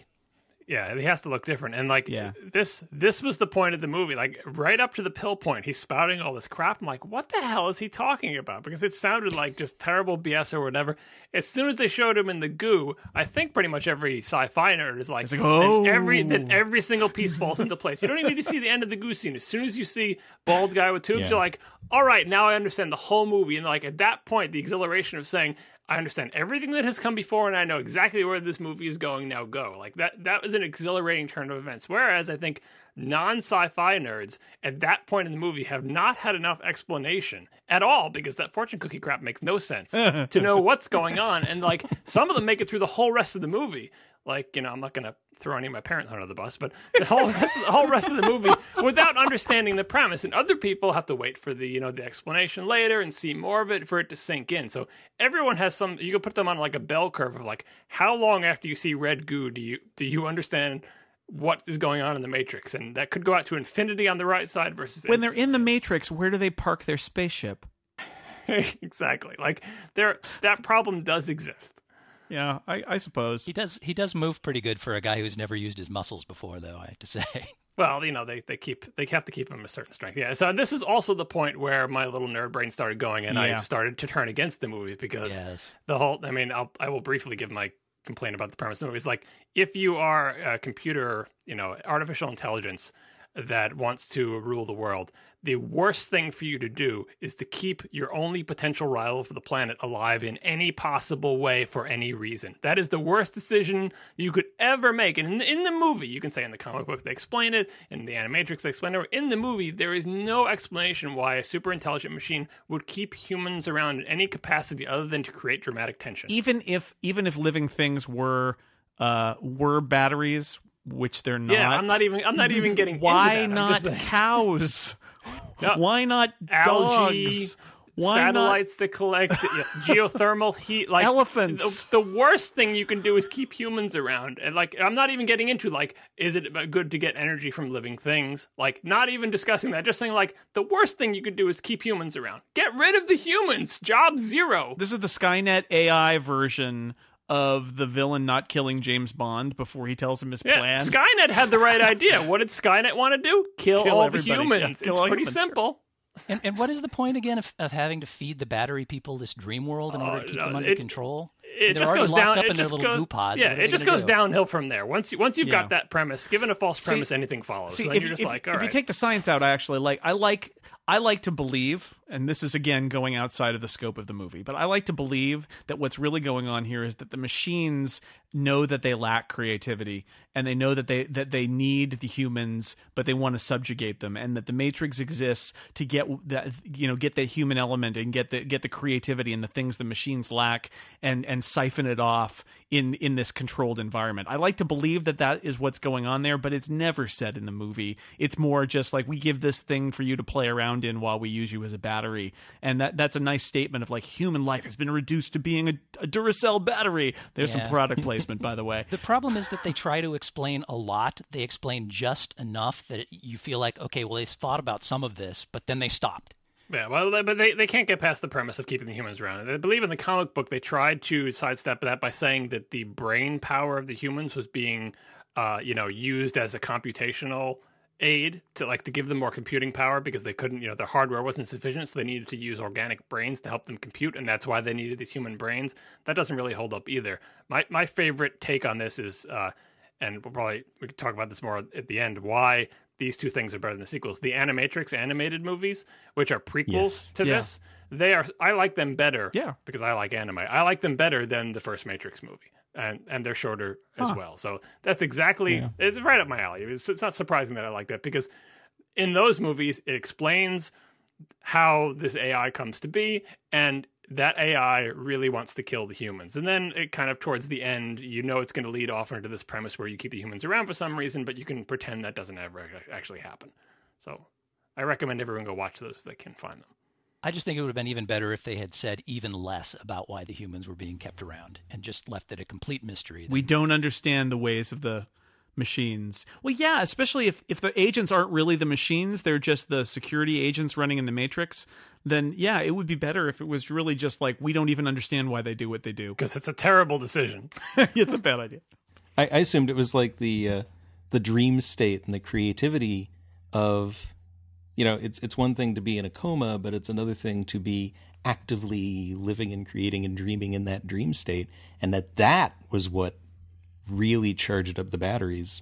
Yeah, he has to look different. And like Yeah. this this was the point of the movie. Like right up to the pill point, he's spouting all this crap. I'm like, what the hell is he talking about? Because it sounded like just terrible BS or whatever. As soon as they showed him in the goo, I think pretty much every sci-fi nerd is like, like, oh. then every then every single piece falls into place. You don't even need to see the end of the goo scene. As soon as you see bald guy with tubes, Yeah. you're like, all right, now I understand the whole movie. And like at that point, the exhilaration of saying, I understand everything that has come before, and I know exactly where this movie is going. Now go like that. That was an exhilarating turn of events. Whereas I think non-sci-fi nerds at that point in the movie have not had enough explanation at all because that fortune cookie crap makes no sense to know [LAUGHS] what's going on. And like some of them make it through the whole rest of the movie. Like you know, I'm not gonna throw any of my parents under the bus, but the whole rest of the whole rest of the movie without understanding the premise. And other people have to wait for the you know the explanation later and see more of it for it to sink in. So everyone has some. You can put them on like a bell curve of like how long after you see red goo do you do you understand what is going on in the Matrix, and that could go out to infinity on the right side versus when they're in the Matrix, where do they park their spaceship? [LAUGHS] exactly like there that problem does exist. Yeah, I, I suppose. He does. He does move pretty good for a guy who's never used his muscles before, though. I have to say. [LAUGHS] Well, you know, they, they keep they have to keep him a certain strength. Yeah. So this is also the point where my little nerd brain started going, and Yeah. I started to turn against the movie because yes. the whole. I mean, I'll I will briefly give my complaint about the premise of the movie. It's like if you are a computer, you know, artificial intelligence that wants to rule the world, the worst thing for you to do is to keep your only potential rival for the planet alive in any possible way for any reason. That is the worst decision you could ever make. And in, in the movie, you can say in the comic book they explain it, in the Animatrix they explain it. In the movie, there is no explanation why a super intelligent machine would keep humans around in any capacity other than to create dramatic tension. even if even if living things were uh were batteries, which they're not. Yeah, I'm not even. I'm not even getting. Why into that. I'm not cows? No. Why not algae? dogs? Why satellites that collect geothermal heat, like Elephants. The, the worst thing you can do is keep humans around, and like I'm not even getting into like, is it good to get energy from living things? Like, not even discussing that. Just saying like, the worst thing you could do is keep humans around. Get rid of the humans. Job zero. This is the Skynet AI version of the villain not killing James Bond before he tells him his Yeah, plan. Skynet had the right idea. [LAUGHS] What did Skynet want to do? Kill, Kill all everybody. the humans. Yeah, it's kill all pretty humans. simple. And, and what is the point again of, of having to feed the battery people this dream world in order to oh, keep no, them under it- control? it They're just already goes locked down. up it in their just little goes, goo pods. Yeah, What are they it just goes do? downhill from there. Once you once you've Yeah. got that premise, given a false premise, anything follows. See, so if, you're just if- like, if all you take the science out, I actually like. I like. I like to believe, and this is again going outside of the scope of the movie, but I like to believe that what's really going on here is that the machines know that they lack creativity, and they know that they that they need the humans, but they want to subjugate them, and that the Matrix exists to get that you know get the human element and get the get the creativity and the things the machines lack, and and siphon it off in in this controlled environment. I like to believe that that is what's going on there, but it's never said in the movie. It's more just like we give this thing for you to play around in while we use you as a battery, and that that's a nice statement of like human life has been reduced to being a, a Duracell battery. There's Yeah. some product [LAUGHS] placement, by the way. The problem is that they try to explain a lot. They explain just enough that you feel like, okay, well, they thought about some of this, but then they stopped. Yeah, well, but they, they can't get past the premise of keeping the humans around. I believe in the comic book they tried to sidestep that by saying that the brain power of the humans was being, uh, you know, used as a computational aid to like to give them more computing power because they couldn't, you know, their hardware wasn't sufficient, so they needed to use organic brains to help them compute, and that's why they needed these human brains. That doesn't really hold up either. My my favorite take on this is. Uh, and we'll probably we can talk about this more at the end. Why these two things are better than the sequels? The Animatrix animated movies, which are prequels Yes. to Yeah. this, they are. I like them better. Yeah. because I like anime. I like them better than the first Matrix movie. And, and they're shorter as Huh. well. So that's exactly Yeah. it's right up my alley. It's, it's not surprising that I like that because in those movies it explains how this AI comes to be, and that AI really wants to kill the humans. And then it kind of towards the end, you know, it's going to lead off into this premise where you keep the humans around for some reason, but you can pretend that doesn't ever actually happen. So I recommend everyone go watch those if they can find them. I just think it would have been even better if they had said even less about why the humans were being kept around and just left it a complete mystery. we don't understand the ways of the machines. Well, yeah, especially if if the agents aren't really the machines, they're just the security agents running in the matrix, then yeah, it would be better if it was really just like we don't even understand why they do what they do. Because it's a terrible decision. [LAUGHS] it's a bad idea. I, I assumed it was like the uh, the dream state and the creativity of, you know, it's it's one thing to be in a coma, but it's another thing to be actively living and creating and dreaming in that dream state, and that that was what really charged up the batteries,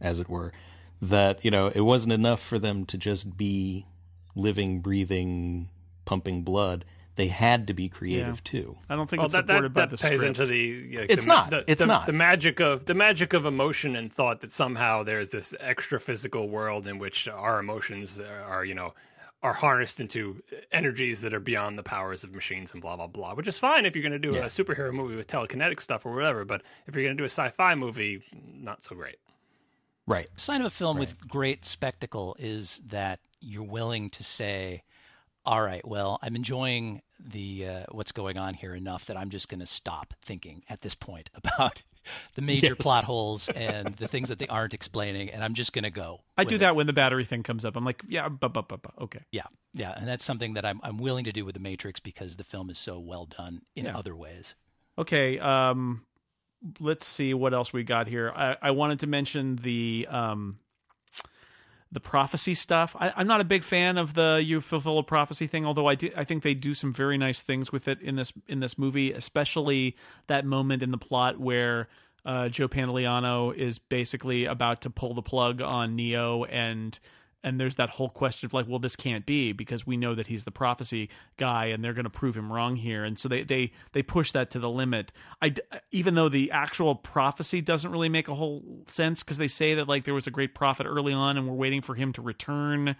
as it were. That you know, it wasn't enough for them to just be living, breathing, pumping blood. They had to be creative too. I don't think Well, it's that, supported that, by that the plays script. into the yeah, It's the, not. the- It's the- not. the magic of the magic of emotion and thought that somehow there's this extra physical world in which our emotions are you know are harnessed into energies that are beyond the powers of machines and blah blah blah which is fine if you're going to do Yeah. a superhero movie with telekinetic stuff or whatever but if you're going to do a sci-fi movie not so great Right. sign of a film with great spectacle is that you're willing to say, "All right, well, I'm enjoying the uh, what's going on here enough that I'm just going to stop thinking at this point [LAUGHS] about the major Yes. plot holes and the things that they aren't explaining, and I'm just going to go." I do it." that when the battery thing comes up. I'm like, yeah, bu- bu- bu- okay. Yeah, yeah, and that's something that I'm I'm willing to do with the Matrix because the film is so well done in Yeah. other ways. Okay, um, let's see what else we got here. I, I wanted to mention the um, the prophecy stuff. I, I'm not a big fan of the you fulfill a prophecy thing, although I do, I think they do some very nice things with it in this in this movie, especially that moment in the plot where uh, Joe Pantoliano is basically about to pull the plug on Neo and and there's that whole question of like well this can't be because we know that he's the prophecy guy and they're going to prove him wrong here. And so they they they push that to the limit. I even though the actual prophecy doesn't really make a whole sense because they say that like there was a great prophet early on and we're waiting for him to return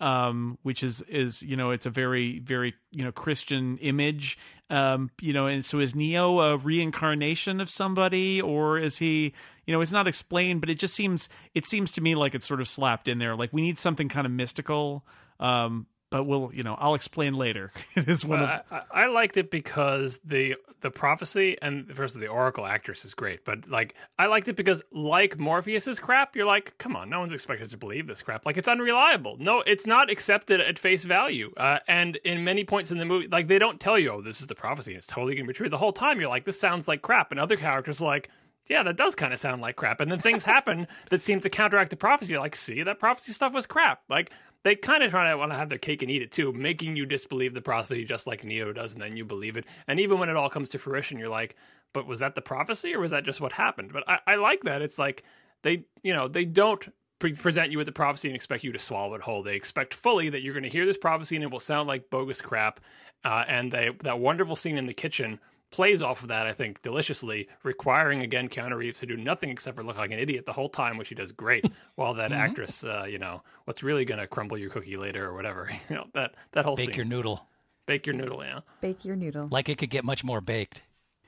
um which is is you know it's a very very you know christian image. Um you know and so is neo a reincarnation of somebody or is he you know it's not explained but it just seems it seems to me like it's sort of slapped in there. Like we need something kind of mystical um but we'll you know i'll explain later [LAUGHS] it is one of I, I, liked it because the the prophecy and first of the Oracle actress is great, but like I liked it because like Morpheus's crap, you're like, come on, no one's expected to believe this crap. Like it's unreliable. No, it's not accepted at face value. Uh, and in many points in the movie, like they don't tell you, oh, this is the prophecy. It's totally gonna be true. The whole time you're like, this sounds like crap, and other characters are like. Yeah, that does kind of sound like crap. And then things [LAUGHS] happen that seem to counteract the prophecy. You're like, see, that prophecy stuff was crap. Like, they kind of try to want to have their cake and eat it too, making you disbelieve the prophecy just like Neo does, and then you believe it. And even when it all comes to fruition, you're like, but was that the prophecy or was that just what happened? But I, I like that. It's like they, you know, they don't pre- present you with the prophecy and expect you to swallow it whole. They expect fully that you're going to hear this prophecy and it will sound like bogus crap. Uh, and they, that wonderful scene in the kitchen plays off of that, I think, deliciously, requiring again Keanu Reeves to do nothing except for look like an idiot the whole time, which he does great. [LAUGHS] while that actress, uh, you know, what's really going to crumble your cookie later or whatever, [LAUGHS] you know, that that whole Bake scene. your noodle Bake your noodle, yeah. Bake your noodle. like it could get much more baked.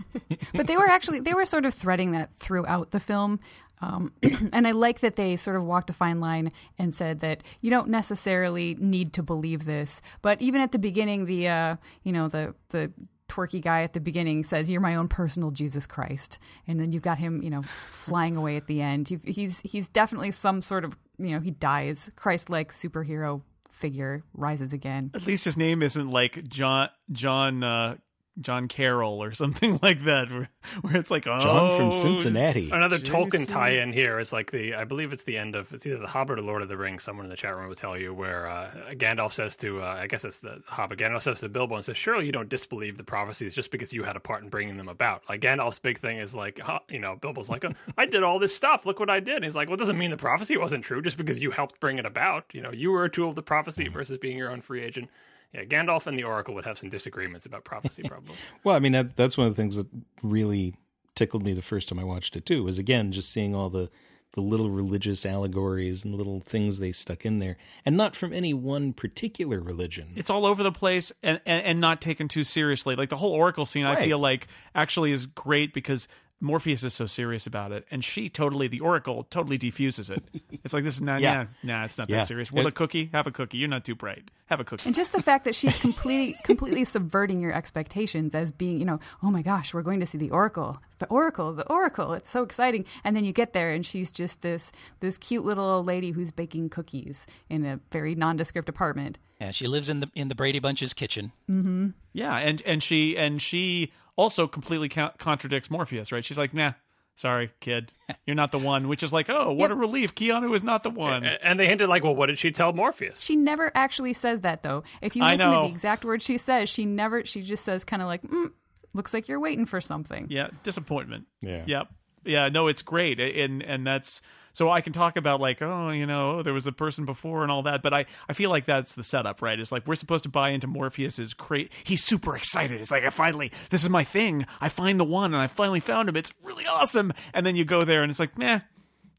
[LAUGHS] but they were actually they were sort of threading that throughout the film um, [CLEARS THROAT] and i like that they sort of walked a fine line and said that you don't necessarily need to believe this but even at the beginning the uh, you know the the twerky guy at the beginning says you're my own personal jesus christ. And then you've got him you know flying away at the end. He's he's definitely some sort of you know he dies. Christ-like superhero figure rises again. At least his name isn't like john john uh John Carroll or [LAUGHS] something like that, where, where it's like, oh, John from Cincinnati. Another Jason. Tolkien tie-in here is like the I believe it's the end of it's either the Hobbit or Lord of the Rings. Someone in the chat room will tell you where uh, Gandalf says to uh, I guess it's the Hobbit. Gandalf says to Bilbo and says, "Surely you don't disbelieve the prophecies just because you had a part in bringing them about." Like Gandalf's big thing is like, huh, you know, Bilbo's like, "I did all this stuff. Look what I did." And he's like, "Well, it doesn't mean the prophecy wasn't true just because you helped bring it about. You know, you were a tool of the prophecy versus being your own free agent." Yeah, Gandalf and the Oracle would have some disagreements about prophecy, [LAUGHS] probably. Well, I mean, that, that's one of the things that really tickled me the first time I watched it too. Was again just seeing all the the little religious allegories and little things they stuck in there, and not from any one particular religion. it's all over the place and, and, and not taken too seriously. Like the whole Oracle scene, I feel like actually is great because Morpheus is so serious about it, and she totally, the Oracle, totally defuses it. It's like this is not, Yeah. yeah, nah, it's not Yeah. that serious. Want a cookie? Have a cookie. You're not too bright. Have a cookie. And just the fact that she's completely [LAUGHS] completely subverting your expectations as being, you know, oh my gosh, we're going to see the Oracle. The Oracle, the Oracle. It's so exciting. And then you get there and she's just this this cute little old lady who's baking cookies in a very nondescript apartment. Yeah, she lives in the in the Brady Bunch's kitchen. Mm-hmm. Yeah, and and she and she also completely co- contradicts Morpheus, right? She's like, "Nah, sorry, kid, you're not the one." Which is like, "Oh, what Yep. a relief! Keanu is not the one." And they hinted like, well, what did she tell Morpheus? She never actually says that though. If you listen to the exact words she says, she never she just says kind of like, mm, looks like you're waiting for something. Yeah, disappointment. Yeah. Yep. Yeah, no, it's great. And and that's so I can talk about like, oh, you know, there was a person before and all that, but I I feel like that's the setup, right? It's like we're supposed to buy into Morpheus's cra He's super excited. It's like I finally this is my thing. I find the one and I finally found him. It's really awesome. And then you go there and it's like, "Nah,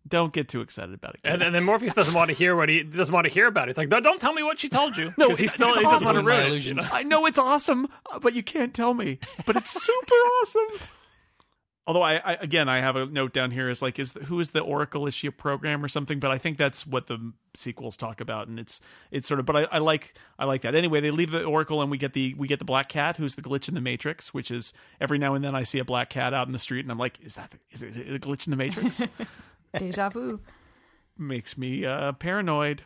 don't get too excited about it." kid." And then, then Morpheus doesn't want to hear what he doesn't want to hear about it. He's like, "Don't- don't tell me what she told you. [LAUGHS] no, he it's- still it's he doesn't want to My ruin it. I know it's awesome, uh, but you can't tell me. But it's super [LAUGHS] awesome. Although I, I again I have a note down here is like is the, who is the Oracle? Is she a program or something? But I think that's what the sequels talk about, and it's it's sort of. But I, I like I like that. Anyway, they leave the Oracle, and we get the we get the black cat, who's the glitch in the Matrix, which is every now and then I see a black cat out in the street, and I'm like, is that the, is it a glitch in the Matrix? [LAUGHS] Deja vu. Makes me uh, paranoid.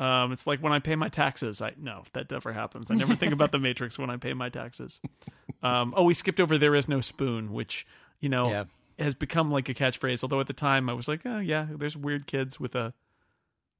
Um, it's like when I pay my taxes. I no, that never happens. I never think about the [LAUGHS] Matrix when I pay my taxes. Um, oh, we skipped over "There is no spoon," which you know Yeah. has become like a catchphrase. Although at the time I was like, oh yeah, there's weird kids with a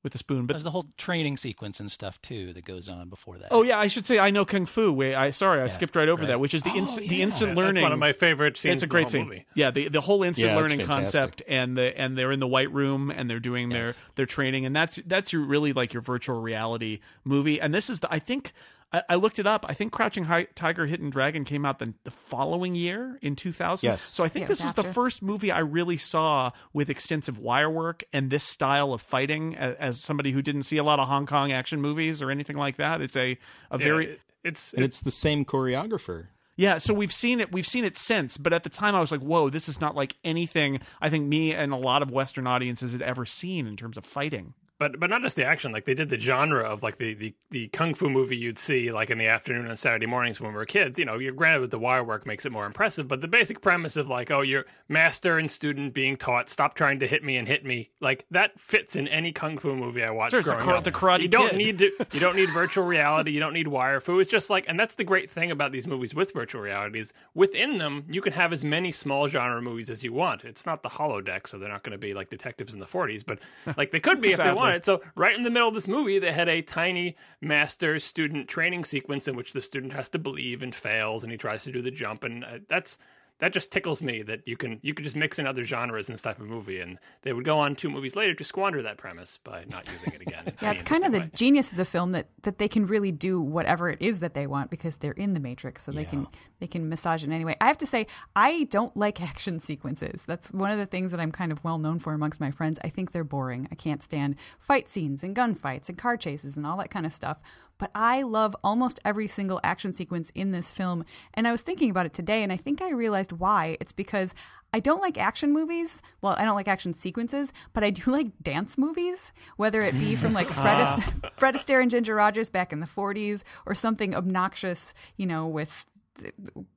with a spoon. But There's the whole training sequence and stuff too that goes on before that. oh yeah, I should say I know kung fu. Wait, I sorry, I skipped right over right. that, which is the oh, instant the instant That's learning. one of my favorite scenes. it's a in the great whole scene. Movie. Yeah, the the whole instant Yeah, learning concept and the and they're in the white room and they're doing their their training and that's that's your really like your virtual reality movie. And this is the I think I, I looked it up. I think Crouching Hi- Tiger, Hidden Dragon came out the, the following year in 2000. Yes. So I think Yeah, this was was the first movie I really saw with extensive wire work and this style of fighting. As, as somebody who didn't see a lot of Hong Kong action movies or anything like that, it's a a Yeah, very it- it's and it's the same choreographer. yeah, so we've seen it. We've seen it since, but at the time I was like, "Whoa, this is not like anything." I think me and a lot of Western audiences had ever seen in terms of fighting. But but not just the action like they did the genre of like the, the the kung fu movie you'd see like in the afternoon on saturday mornings when we were kids you know you're granted with the wire work makes it more impressive but the basic premise of like oh you're master and student being taught stop trying to hit me and hit me like that fits in any kung fu movie i watched Sure, it's the growing up the Karate you don't Kid. need to you don't need [LAUGHS] virtual reality you don't need wire fu it's just like and that's the great thing about these movies with virtual reality is within them you can have as many small genre movies as you want it's not the holodeck so they're not going to be like detectives in the 40s but like they could be [LAUGHS] if they Sadly. Wanted so right in the middle of this movie, they had a tiny master student training sequence in which the student has to believe and fails, and he tries to do the jump, and uh, that's that just tickles me that you can you could just mix in other genres in this type of movie, and they would go on two movies later to squander that premise by not using it again. [LAUGHS] Yeah, it's kind of the way. genius of the film that that they can really do whatever it is that they want because they're in the Matrix, so they can they can massage it anyway. I have to say, I don't like action sequences. That's one of the things that I'm kind of well known for amongst my friends. I think they're boring. I can't stand fight scenes and gunfights and car chases and all that kind of stuff. But I love almost every single action sequence in this film. And I was thinking about it today, and I think I realized why. It's because I don't like action movies. Well, I don't like action sequences, but I do [LAUGHS] like dance movies, whether it be from like Fred, ah. Ast- [LAUGHS] Fred Astaire and Ginger Rogers back in the 40s or something obnoxious, you know, with,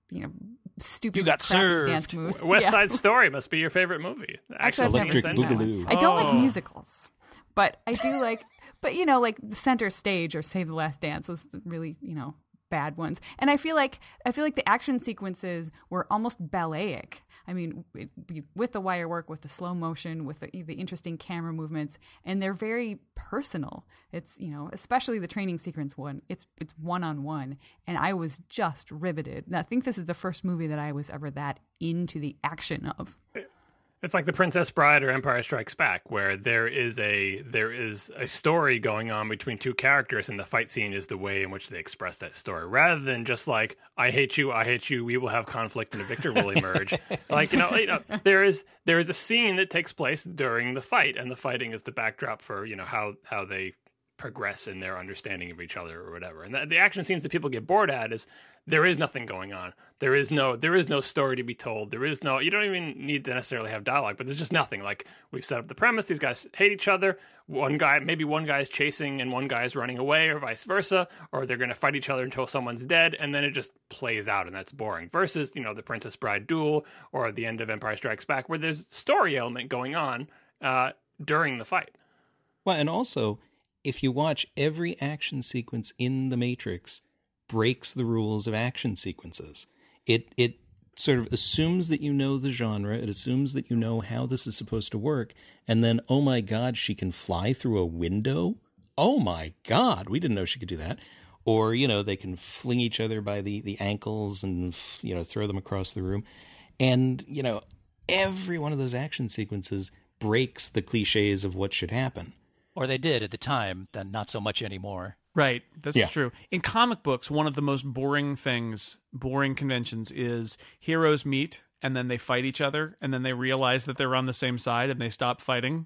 you know, stupid You got served. dance moves. West Yeah. Side Story must be your favorite movie. Actually, I've never Electric seen that Boogaloo. I don't like Oh. musicals, but I do like, but you know, like the center stage or Save the Last Dance was really, you know, bad ones. And I feel like I feel like the action sequences were almost balletic. I mean, it, with the wire work, with the slow motion, with the, the interesting camera movements, and they're very personal. It's you know, especially the training sequence one. It's it's one on one, and I was just riveted. And I think this is the first movie that I was ever that into the action of. It's like the Princess Bride or Empire Strikes Back, where there is a there is a story going on between two characters, and the fight scene is the way in which they express that story, rather than just like "I hate you, I hate you, we will have conflict, and a victor will emerge." [LAUGHS] like you know, you know, there is there is a scene that takes place during the fight, and the fighting is the backdrop for you know how how they progress in their understanding of each other or whatever. And the, the action scenes that people get bored at is there is nothing going on. There is no there is no story to be told. There is no you don't even need to necessarily have dialogue, but there's just nothing. Like we've set up the premise, these guys hate each other. One guy maybe one guy is chasing and one guy is running away or vice versa, or they're gonna fight each other until someone's dead, and then it just plays out and that's boring. Versus, you know, the Princess Bride duel or the end of Empire Strikes Back where there's story element going on uh, during the fight. Well, and also if you watch every action sequence in the Matrix breaks the rules of action sequences. It it sort of assumes that you know the genre, it assumes that you know how this is supposed to work, and then oh my god, she can fly through a window? Oh my god, we didn't know she could do that. Or, you know, they can fling each other by the the ankles and you know, throw them across the room. And, you know, every one of those action sequences breaks the cliches of what should happen. Or they did at the time, then not so much anymore. Right. This Yeah. is true. In comic books, one of the most boring things, boring conventions is heroes meet and then they fight each other and then they realize that they're on the same side and they stop fighting.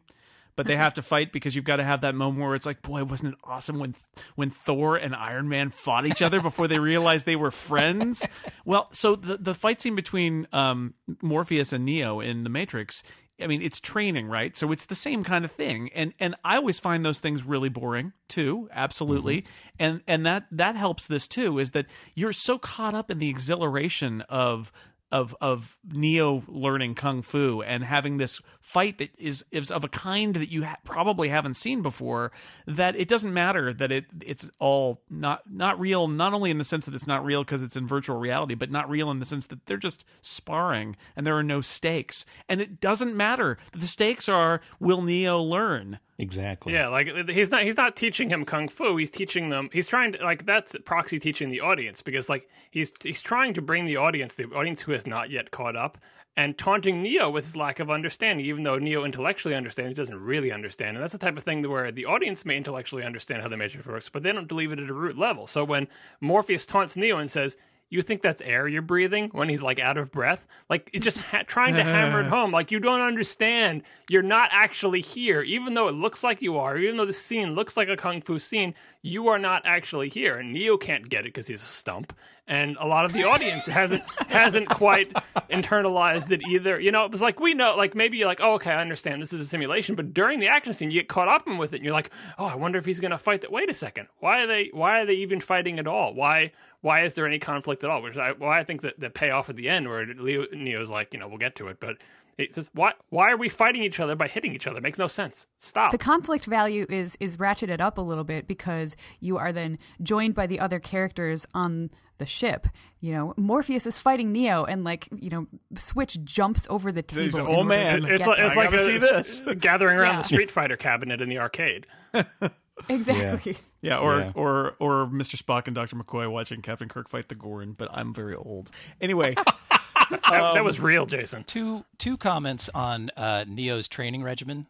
But they have to fight because you've got to have that moment where it's like, boy, wasn't it awesome when when Thor and Iron Man fought each other before they realized they were friends? [LAUGHS] Well, so the the fight scene between um, Morpheus and Neo in the Matrix I mean, it's training, right? So it's the same kind of thing. And and I always find those things really boring too, absolutely. Mm-hmm. And and that that helps this too is that you're so caught up in the exhilaration of of of Neo learning kung fu and having this fight that is is of a kind that you ha- probably haven't seen before that it doesn't matter that it it's all not not real not only in the sense that it's not real because it's in virtual reality but not real in the sense that they're just sparring and there are no stakes. And it doesn't matter. That the stakes are will Neo learn Exactly. Yeah, like he's not he's not teaching him kung fu. He's teaching them. He's trying to like that's proxy teaching the audience because like he's he's trying to bring the audience, the audience who has not yet caught up, and taunting Neo with his lack of understanding. Even though Neo intellectually understands, he doesn't really understand, and that's the type of thing where the audience may intellectually understand how the Matrix works, but they don't believe it at a root level. So when Morpheus taunts Neo and says. You think that's air you're breathing when he's like out of breath? Like it's just ha- trying to hammer it [LAUGHS] home. Like you don't understand. You're not actually here, even though it looks like you are. Even though the scene looks like a kung fu scene, you are not actually here. And Neo can't get it because he's a stump, and a lot of the audience hasn't [LAUGHS] hasn't quite internalized it either. You know, it was like we know, like maybe you're like, oh, okay, I understand this is a simulation, but during the action scene, you get caught up in with it, and you're like, oh, I wonder if he's gonna fight. That wait a second, why are they why are they even fighting at all? Why why is there any conflict at all? Which I why I think that the payoff at the end where Leo, Neo's like, you know, we'll get to it, but. It says, why, why are we fighting each other by hitting each other? It makes no sense. Stop. the conflict value is is ratcheted up a little bit because you are then joined by the other characters on the ship. You know, Morpheus is fighting Neo, and like you know, Switch jumps over the table. He's oh, in an order old man. it's like, it's I like gotta a, see this. [LAUGHS] gathering around Yeah. the Street Fighter cabinet in the arcade. [LAUGHS] exactly. Yeah, or Yeah. or or Mr. Spock and Dr. McCoy watching Captain Kirk fight the Gorn, but I'm very old. Anyway, [LAUGHS] That, that was real, Jason. Two two comments on uh, Neo's training regimen.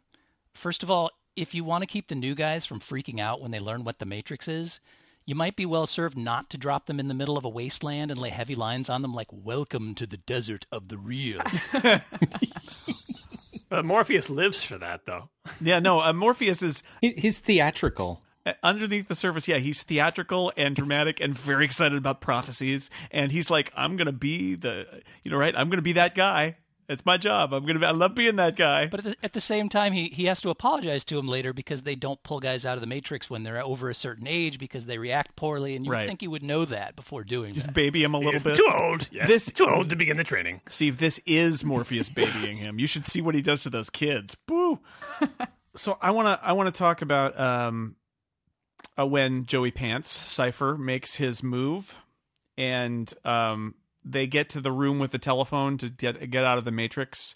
First of all, if you want to keep the new guys from freaking out when they learn what the Matrix is, you might be well served not to drop them in the middle of a wasteland and lay heavy lines on them like "Welcome to the desert of the real." [LAUGHS] Uh, Morpheus lives for that, though. yeah, no, uh, Morpheus is He- He's theatrical. Uh, underneath the surface. Yeah, he's theatrical and dramatic and very excited about prophecies. And he's like, I'm gonna be the, you know, right? I'm gonna be that guy. It's my job. I'm gonna. Be, I love being that guy. But at the, at the same time, he, he has to apologize to him later because they don't pull guys out of the Matrix when they're over a certain age because they react poorly, and you Right. would think he would know that before doing that. Just baby him a little bit. too old. Yes, This- too old to begin the training. Steve, this is Morpheus babying him. You should see what he does to those kids. Boo. [LAUGHS] so I want to I want to talk about um uh, when Joey Pants Cypher makes his move, and um, they get to the room with the telephone to get get out of the Matrix,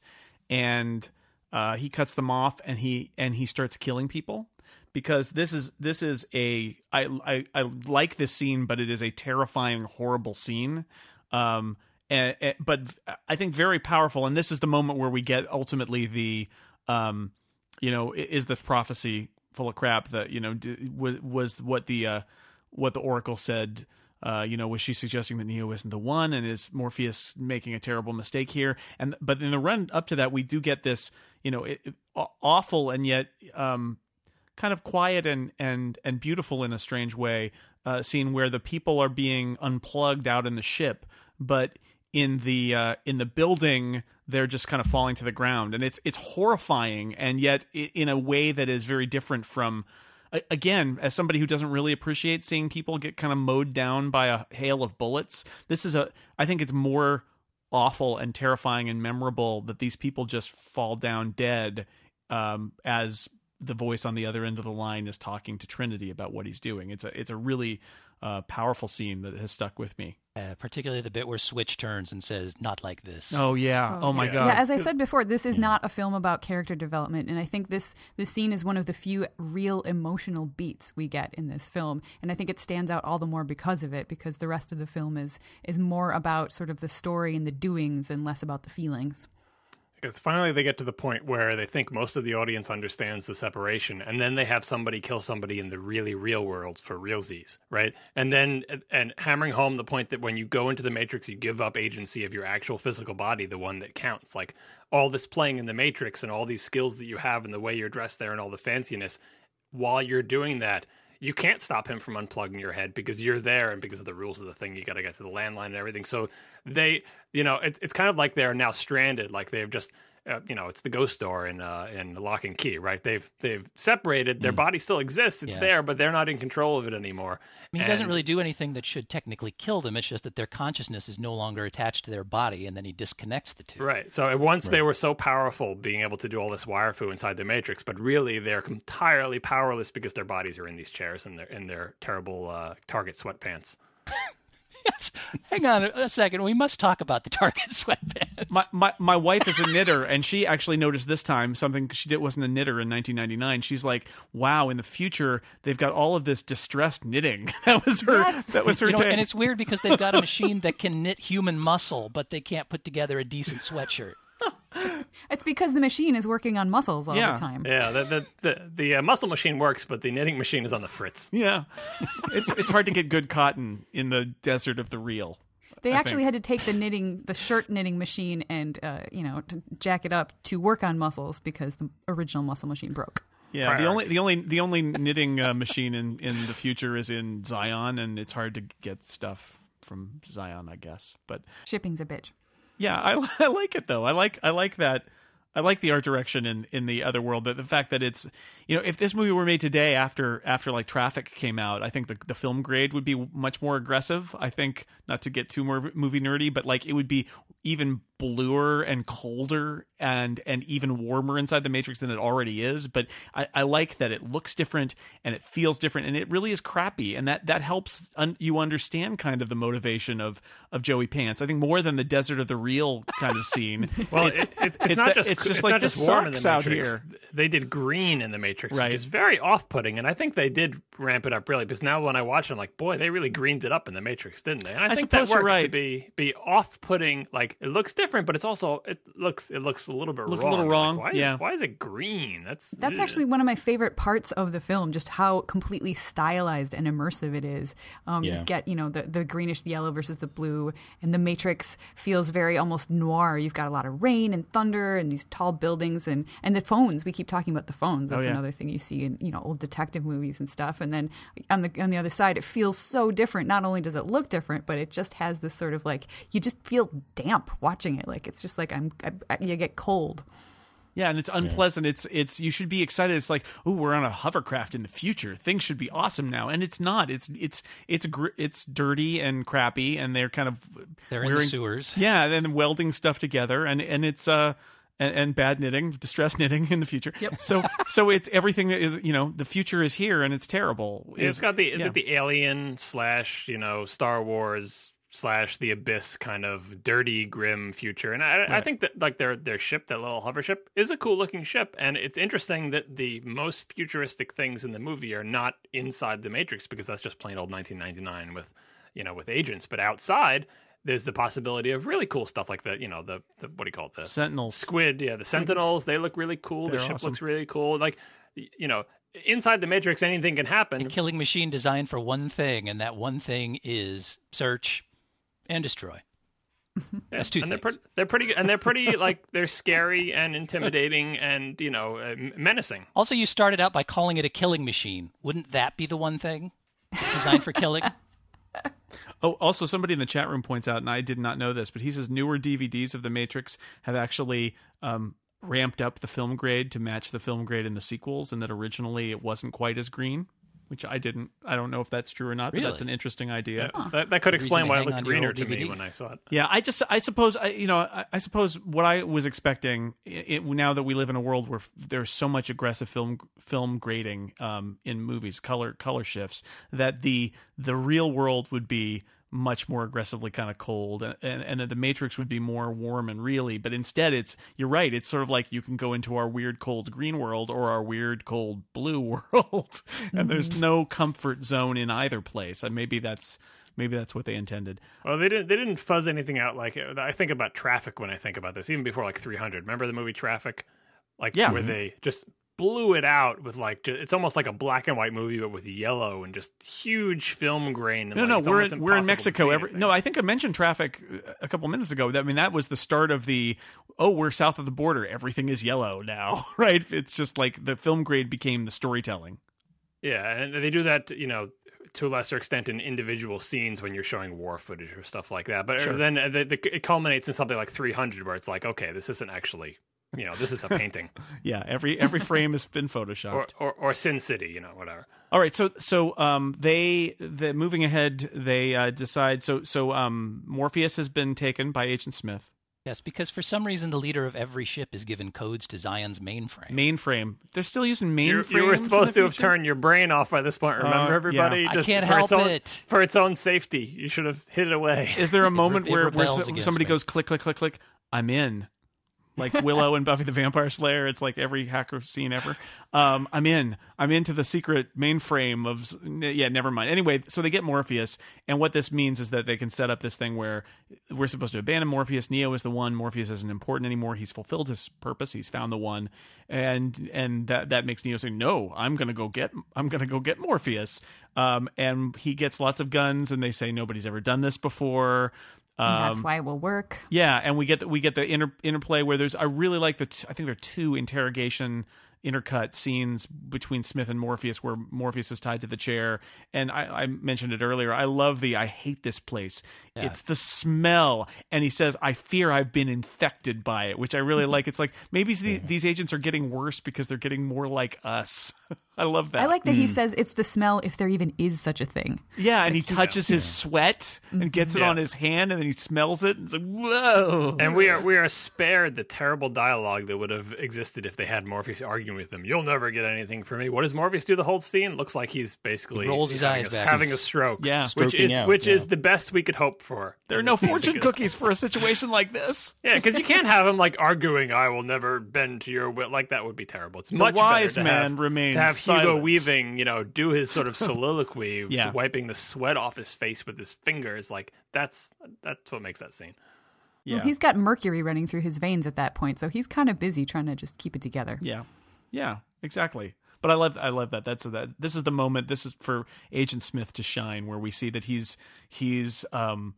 and uh, he cuts them off, and he and he starts killing people because this is this is a I, I I like this scene, but it is a terrifying, horrible scene. Um, and, and- but I think very powerful, and this is the moment where we get ultimately the um, you know, is the prophecy full of crap that you know was was what the uh, what the oracle said. Uh, you know, was she suggesting that Neo isn't the one, and is Morpheus making a terrible mistake here? And but in the run up to that, we do get this, you know, it, it- awful and yet um, kind of quiet and and and beautiful in a strange way uh, scene where the people are being unplugged out in the ship, but in the uh, in the building they're just kind of falling to the ground, and it's it's horrifying, and yet in a way that is very different from. Again, as somebody who doesn't really appreciate seeing people get kind of mowed down by a hail of bullets, this is a. I think it's more awful and terrifying and memorable that these people just fall down dead um, as the voice on the other end of the line is talking to Trinity about what he's doing. It's a it's a really uh, powerful scene that has stuck with me. Uh, particularly the bit where Switch turns and says, "Not like this." Oh yeah! Oh, my yeah. god! Yeah, as I said before, this is not a film about character development, and I think this this scene is one of the few real emotional beats we get in this film, and I think it stands out all the more because of it, because the rest of the film is is more about sort of the story and the doings and less about the feelings. Because finally they get to the point where they think most of the audience understands the separation, and then they have somebody kill somebody in the really real world for realsies, right? And then and hammering home the point that when you go into the matrix, you give up agency of your actual physical body, the one that counts. Like all this playing in the matrix and all these skills that you have and the way you're dressed there and all the fanciness, while you're doing that, you can't stop him from unplugging your head because you're there and because of the rules of the thing you got to get to the landline and everything. So they you know it's, it's kind of like they're now stranded like they've just uh, you know it's the ghost door in uh in Locke and Key right they've they've separated their body still exists it's Yeah. there but they're not in control of it anymore I mean, he doesn't really do anything that should technically kill them. It's just that their consciousness is no longer attached to their body, and then he disconnects the two. Right. So once they were so powerful, being able to do all this wire fu inside the matrix, but really they're entirely powerless because their bodies are in these chairs and they're in their terrible uh, Target sweatpants. [LAUGHS] Yes. [LAUGHS] Hang on a, a second. We must talk about the Target [LAUGHS] sweatpants. my, my my wife is a knitter, and she actually noticed this time something she did wasn't a knitter in 1999. She's like, "Wow, in the future they've got all of this distressed knitting." [LAUGHS] that was her. Yes. That was her. you know, and it's weird because they've got a machine that can knit human muscle, but they can't put together a decent sweatshirt. [LAUGHS] It's because the machine is working on muscles all Yeah. the time. Yeah, the the the, the uh, muscle machine works, but the knitting machine is on the fritz. yeah, [LAUGHS] it's it's hard to get good cotton in the desert of the real. They I actually think. had to take the knitting, the shirt knitting machine, and uh, you know, to jack it up to work on muscles because the original muscle machine broke. Yeah, the only the only the only knitting uh, machine in in the future is in Zion, and it's hard to get stuff from Zion, I guess. But Shipping's a bitch. Yeah, I, [LAUGHS] I like it though. I like I like that. I like the art direction in in the other world. But the fact that it's you know if this movie were made today after after like Traffic came out, I think the the film grade would be much more aggressive. I think not to get too more movie nerdy, but like it would be even bluer and colder and and even warmer inside the matrix than it already is but i, I like that it looks different and it feels different and it really is crappy and that that helps un, you understand kind of the motivation of of joey pants i think more than the desert of the real kind of scene [LAUGHS] Well, it's, it, it's, it's, it's not that- just it's just like not this just warm in the sucks out Matrix. here They did green in the Matrix, Right. which is very off-putting, and I think they did ramp it up really. Because now when I watch it, I'm like, boy, they really greened it up in the Matrix, didn't they? And I, I think that works to be be off-putting. Like it looks different, but it's also it looks it looks a little bit Looks a wrong. little Like, wrong, why, yeah. Why is it green? That's That's ugh. actually one of my favorite parts of the film, just how completely stylized and immersive it is. Um, Yeah. You get, you know, the, the greenish, the yellow versus the blue, and the Matrix feels very almost noir. You've got a lot of rain and thunder and these tall buildings and, and the phones. We keep talking about the phones. That's Oh, yeah. another thing you see in, you know, old detective movies and stuff. And then on the on the other side, it feels so different. Not only does it look different, but it just has this sort of like you just feel damp watching it. Like it's just like I'm, I, I, you get cold. yeah and it's unpleasant it's it's you should be excited it's like oh we're on a hovercraft in the future things should be awesome now and it's not it's it's it's gr- it's dirty and crappy and they're kind of They're in the sewers. Yeah, and then welding stuff together, and and it's uh, and, and bad knitting, distress knitting in the future. So so it's everything that is you know the future is here and it's terrible. it's Is- got the yeah. the alien slash you know Star Wars slash the abyss kind of dirty grim future. And I, I think that like their their ship that little hover ship is a cool looking ship. And it's interesting that the most futuristic things in the movie are not inside the matrix because that's just plain old 1999 with you know with agents. But outside there's the possibility of really cool stuff like the you know the, the what do you call it? The Sentinels. squid. Yeah the sentinels. They look really cool. The They're ship awesome. looks really cool. Like you know inside the matrix anything can happen. A killing machine designed for one thing, and that one thing is search and destroy. That's two and they're, things. pre- they're pretty good and they're pretty like they're scary and intimidating and you know uh, menacing Also, you started out by calling it a killing machine. Wouldn't that be the one thing? It's designed for killing. [LAUGHS] Oh, also somebody in the chat room points out, and I did not know this, but he says newer DVDs of The Matrix have actually um, ramped up the film grade to match the film grade in the sequels, and that originally it wasn't quite as green. Which I didn't. I don't know if that's true or not, but that's an interesting idea. that, that could explain why it looked on to greener to me when i saw it Yeah, I just, I suppose, I, you know, I, I suppose what I was expecting it, now that we live in a world where f- there's so much aggressive film film grading um, in movies, color color shifts, that the the real world would be much more aggressively kind of cold, and, and and that the Matrix would be more warm and really. But instead, it's you're right. It's sort of like you can go into our weird cold green world or our weird cold [LAUGHS] blue world, and there's mm-hmm. no comfort zone in either place. And maybe that's maybe that's what they intended. well they didn't they didn't fuzz anything out like i think about traffic when i think about this even before like 300 remember the movie traffic like Yeah. where mm-hmm. they just blew it out with like it's almost like a black and white movie but with yellow and just huge film grain No, like, no, we're in, we're in Mexico. Every, no, I think I mentioned traffic uh, a couple minutes ago. I mean, that was the start of the oh, we're south of the border. Everything is yellow now, [LAUGHS] right? It's just like the film grade became the storytelling. Yeah, and they do that, you know, to a lesser extent in individual scenes when you're showing war footage or stuff like that. But Sure. then uh, the, the, it culminates in something like 300, where it's like, okay, this isn't actually, you know, this is a painting, [LAUGHS] Yeah, every every frame has been photoshopped. or, or or Sin City, you know, whatever. All right, so so um they the moving ahead they uh, decide so so um Morpheus has been taken by Agent Smith. Yes, because for some reason the leader of every ship is given codes to Zion's mainframe. Mainframe. They're still using You, mainframes. you were supposed to have turned your brain off by this point. Remember, Uh, everybody? yeah. I Just can't for its help own, it. For its own safety, you should have hid it away. Is there a moment it where, where rebels so- against somebody me. goes click click click click? I'm in. Like Willow and Buffy the Vampire Slayer, it's like every hacker scene ever. Um, I'm in. I'm into the secret mainframe of. Yeah, never mind. Anyway, so they get Morpheus, and what this means is that they can set up this thing where we're supposed to abandon Morpheus. Neo is the one. Morpheus isn't important anymore. He's fulfilled his purpose. He's found the one, and and that that makes Neo say, "No, I'm gonna go get. I'm gonna go get Morpheus." Um, and he gets lots of guns, and they say nobody's ever done this before. And that's Um, why it will work. yeah, and we get the, we get the inter, interplay where there's I really like the t- I think there are two interrogation intercut scenes between Smith and Morpheus where Morpheus is tied to the chair. And I, I mentioned it earlier. I love the I hate this place. It's the smell. And he says I fear I've been infected by it which I really [LAUGHS] like. It's like maybe the, these agents are getting worse because they're getting more like us [LAUGHS] I love that I like that he hmm. says it's the smell if there even is such a thing. yeah and he touches his sweat and mm-hmm. gets it Yeah. on his hand and then he smells it and it's like whoa And we are we are spared the terrible dialogue that would have existed if they had Morpheus arguing with them. You'll never get anything from me. What does Morpheus do the whole scene? Looks like he's basically He rolls his having eyes a, back. having a stroke. Yeah. which Stroking is out, which is the best we could hope for. there are no [LAUGHS] fortune cookies for a situation like this [LAUGHS] Yeah, because you can't have him like arguing. I will never bend to your will. Like that would be terrible. It's much wise to man have, remains to have Hugo silent. Weaving, you know, do his sort of [LAUGHS] soliloquy, Yeah. wiping the sweat off his face with his fingers. Like that's that's what makes that scene. yeah Well, he's got mercury running through his veins at that point, so he's kind of busy trying to just keep it together. Yeah, yeah, exactly. But I love, I love that. That's that. This is the moment. This is for Agent Smith to shine, where we see that he's he's um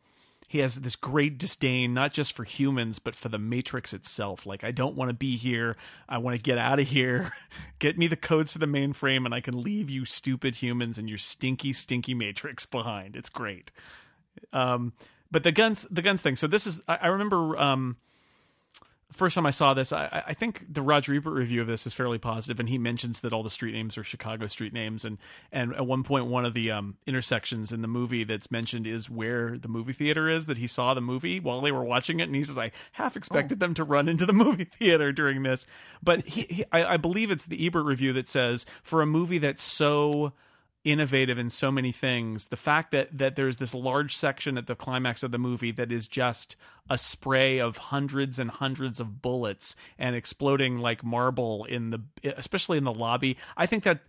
he has this great disdain not just for humans but for the Matrix itself. Like I don't want to be here. I want to get out of here. [LAUGHS] Get me the codes to the mainframe, and I can leave you stupid humans and your stinky, stinky Matrix behind. It's great. Um, but the guns, the guns thing. So this is. I, I remember. Um, first time I saw this, I, I think the Roger Ebert review of this is fairly positive, and he mentions that all the street names are Chicago street names, and and at one point, one of the um, intersections in the movie that's mentioned is where the movie theater is that he saw the movie while they were watching it, and he says, "I half expected them to run into the [LAUGHS] movie theater during this," but he, he I, I believe it's the Ebert review that says for a movie that's so innovative in so many things. The fact that that there's this large section at the climax of the movie that is just a spray of hundreds and hundreds of bullets and exploding like marble in the especially in the lobby. I think that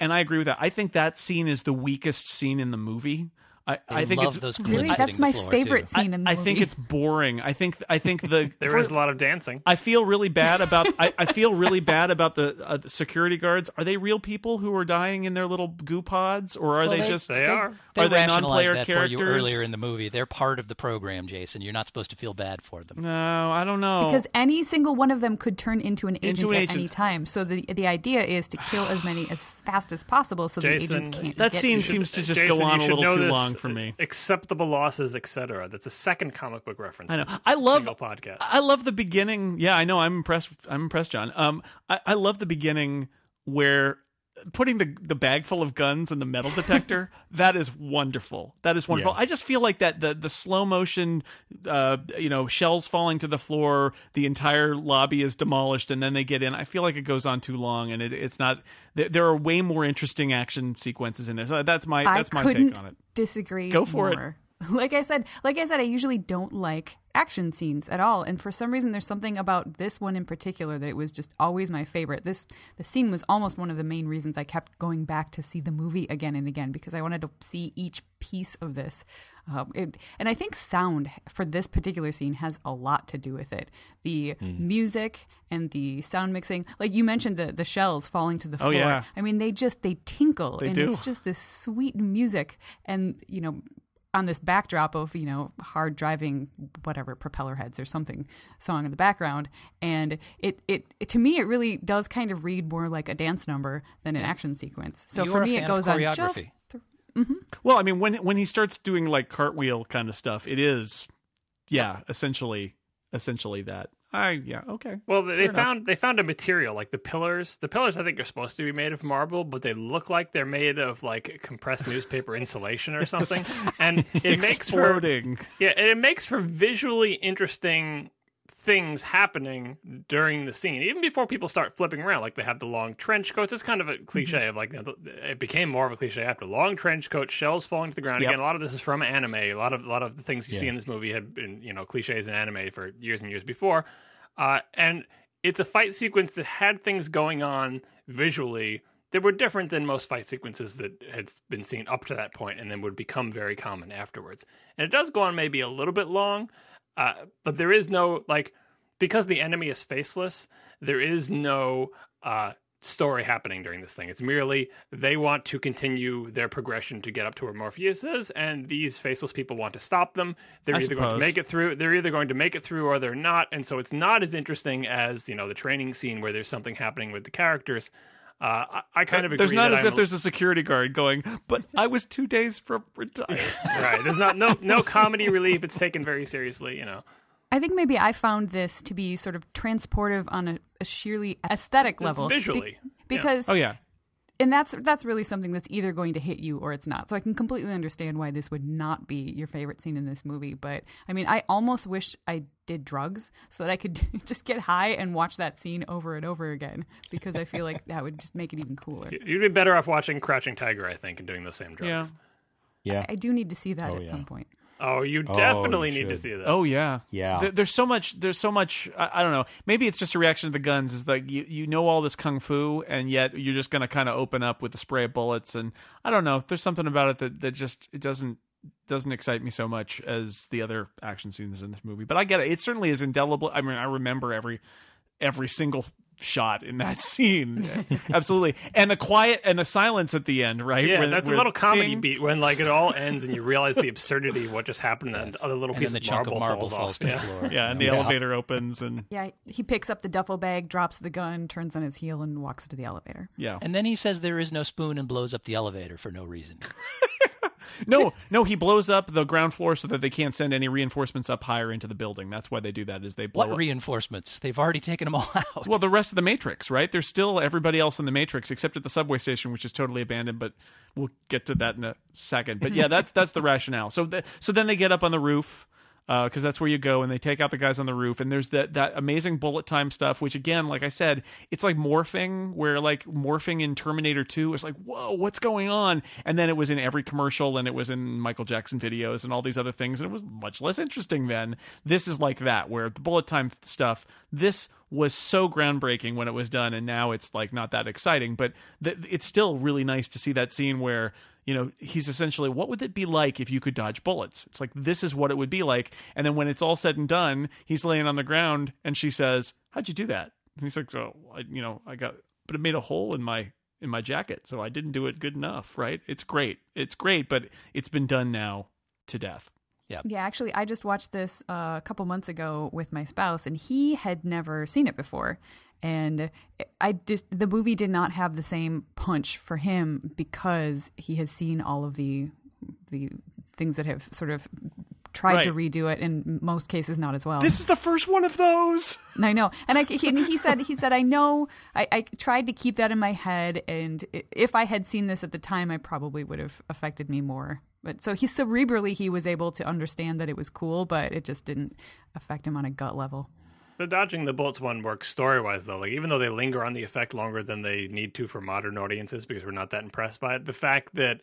and I agree with that. I think that scene is the weakest scene in the movie. I, I think love it's those Really, that's my favorite too. scene in the I movie. I think it's boring. I think I think the [LAUGHS] There is a lot of dancing. I feel really bad about I, I feel really bad about the, uh, the security guards. Are they real people who are dying in their little goo pods, or are Well, they, they- just They are. They are they non-player that characters? for you earlier in the movie. They're part of the program, Jason. You're not supposed to feel bad for them. no, I don't know. because any single one of them could turn into an agent Into an at agent. any time. So the the idea is to kill as many as fast as possible, so Jason, the agents can't. that get scene to seems to just Jason, go on a little too this. For me. Acceptable losses, etc. That's a second comic book reference. I know. I love podcast. I love the beginning. Yeah, I know. I'm impressed. I'm impressed, John. Um, I, I love the beginning where putting the the bag full of guns in the metal detector. [LAUGHS] that is wonderful. That is wonderful. Yeah. I just feel like that the the slow motion, uh, you know, shells falling to the floor. The entire lobby is demolished, and then they get in. I feel like it goes on too long, and it, it's not. There, are way more interesting action sequences in this. Uh, That's my I that's my take on it. disagree. Go for it. [LAUGHS] Like I said, like I said, I usually don't like action scenes at all, and for some reason, there's something about this one in particular that it was just always my favorite. This the scene was almost one of the main reasons I kept going back to see the movie again and again because I wanted to see each piece of this. Um, it, and I think sound for this particular scene has a lot to do with it. The music and the sound mixing, like you mentioned, the the shells falling to the Oh, floor. yeah. I mean, they just they tinkle, They and do. it's just this sweet music, and you know, on this backdrop of you know hard driving whatever Propellerheads or something song in the background, and it it, it to me it really does kind of read more like a dance number than an action sequence. So You for me, it goes on just. choreography. Mm-hmm. Well, I mean, when when he starts doing like cartwheel kind of stuff, it is, yeah, essentially, essentially that. I yeah okay. Well, they Fair enough. found they found a material like the pillars. The pillars I think are supposed to be made of marble, but they look like they're made of like compressed newspaper insulation or something. [LAUGHS] And it makes for yeah, and it makes for visually interesting things happening during the scene, even before people start flipping around. Like they have the long trench coats. It's kind of a cliche of like you know, it became more of a cliche after long trench coat, shells falling to the ground. Yep. Again, a lot of this is from anime. A lot of a lot of the things you see in this movie had been you know cliches in anime for years and years before. Uh, and it's a fight sequence that had things going on visually that were different than most fight sequences that had been seen up to that point and then would become very common afterwards. And it does go on maybe a little bit long, uh, but there is no, like, because the enemy is faceless, there is no uh, story happening during this thing. It's merely they want to continue their progression to get up to where Morpheus is, and these faceless people want to stop them. They're I either going to make it through. They're either going to make it through or they're not. And so it's not as interesting as you know the training scene where there's something happening with the characters. Uh, I, I kind of agree. There's not that as I'm if there's a security guard going, but I was two days from retirement. [LAUGHS] right. There's not no no comedy relief. It's taken very seriously. You know. I think maybe I found this to be sort of transportive on a, a sheerly aesthetic It's level, Be- visually. Yeah. because oh yeah, and that's that's really something that's either going to hit you or it's not. So I can completely understand why this would not be your favorite scene in this movie. But I mean, I almost wish I did drugs so that I could [LAUGHS] just get high and watch that scene over and over again because I feel like that would just make it even cooler. You'd be better off watching Crouching Tiger, I think, and doing those same drugs. yeah. Yeah. I do need to see that Oh, at yeah. some point. Oh, you Oh, definitely you need to should. see that. Oh yeah, Yeah. There- there's so much. There's so much. I, I don't know. Maybe it's just a reaction to the guns. Is like you you know all this kung fu, and yet you're just gonna kind of open up with a spray of bullets. And I don't know. There's something about it that that just it doesn't doesn't excite me so much as the other action scenes in this movie. But I get it. It certainly is indelible. I mean, I remember every every single shot in that [LAUGHS] scene. Absolutely. And the quiet and the silence at the end, right? Yeah, Where- that's where a little comedy ding, beat when like it all ends and you realize the absurdity of what just happened and the other little And piece then the of chunk marble, of marble falls, falls off. to the Yeah. floor. Yeah, and the Yeah. elevator opens and Yeah, he picks up the duffel bag, drops the gun, turns on his heel, and walks into the elevator. yeah. And then he says there is no spoon and blows up the elevator for no reason. [LAUGHS] no, no, he blows up the ground floor so that they can't send any reinforcements up higher into the building. That's why they do that. Is they blow What up. reinforcements? They've already taken them all out. well, the rest of the Matrix, right? There's still everybody else in the Matrix except at the subway station, which is totally abandoned. But we'll get to that in a second. But yeah, that's that's the rationale. So th- so then they get up on the roof Uh, because that's where you go, and they take out the guys on the roof. And there's that that amazing bullet time stuff, which again, like I said, it's like morphing, where like morphing in Terminator Two is like, whoa, what's going on? And then it was in every commercial, and it was in Michael Jackson videos, and all these other things, and it was much less interesting then. This is like that, where the bullet time stuff. This was so groundbreaking when it was done, and now it's like not that exciting. But th- it's still really nice to see that scene where you know he's essentially what would it be like if you could dodge bullets? It's like this is what it would be like. And then when it's all said and done he's laying on the ground and she says how'd you do that? And he's like oh I, you know i got but it made a hole in my in my jacket so i didn't do it good enough right? It's great. It's great but it's been done now to death. Yeah, Yeah. actually, I just watched this uh, a couple months ago with my spouse, and he had never seen it before. And I just the movie did not have the same punch for him because he has seen all of the the things that have sort of tried to redo it. In most cases, not as well. this is the first one of those I know, and I he, he said he said I know I, I tried to keep that in my head, and if I had seen this at the time, I probably would have affected me more. But so he cerebrally he was able to understand that it was cool, but it just didn't affect him on a gut level. The dodging the bullets one works story wise though. Like even though they linger on the effect longer than they need to for modern audiences because we're not that impressed by it, the fact that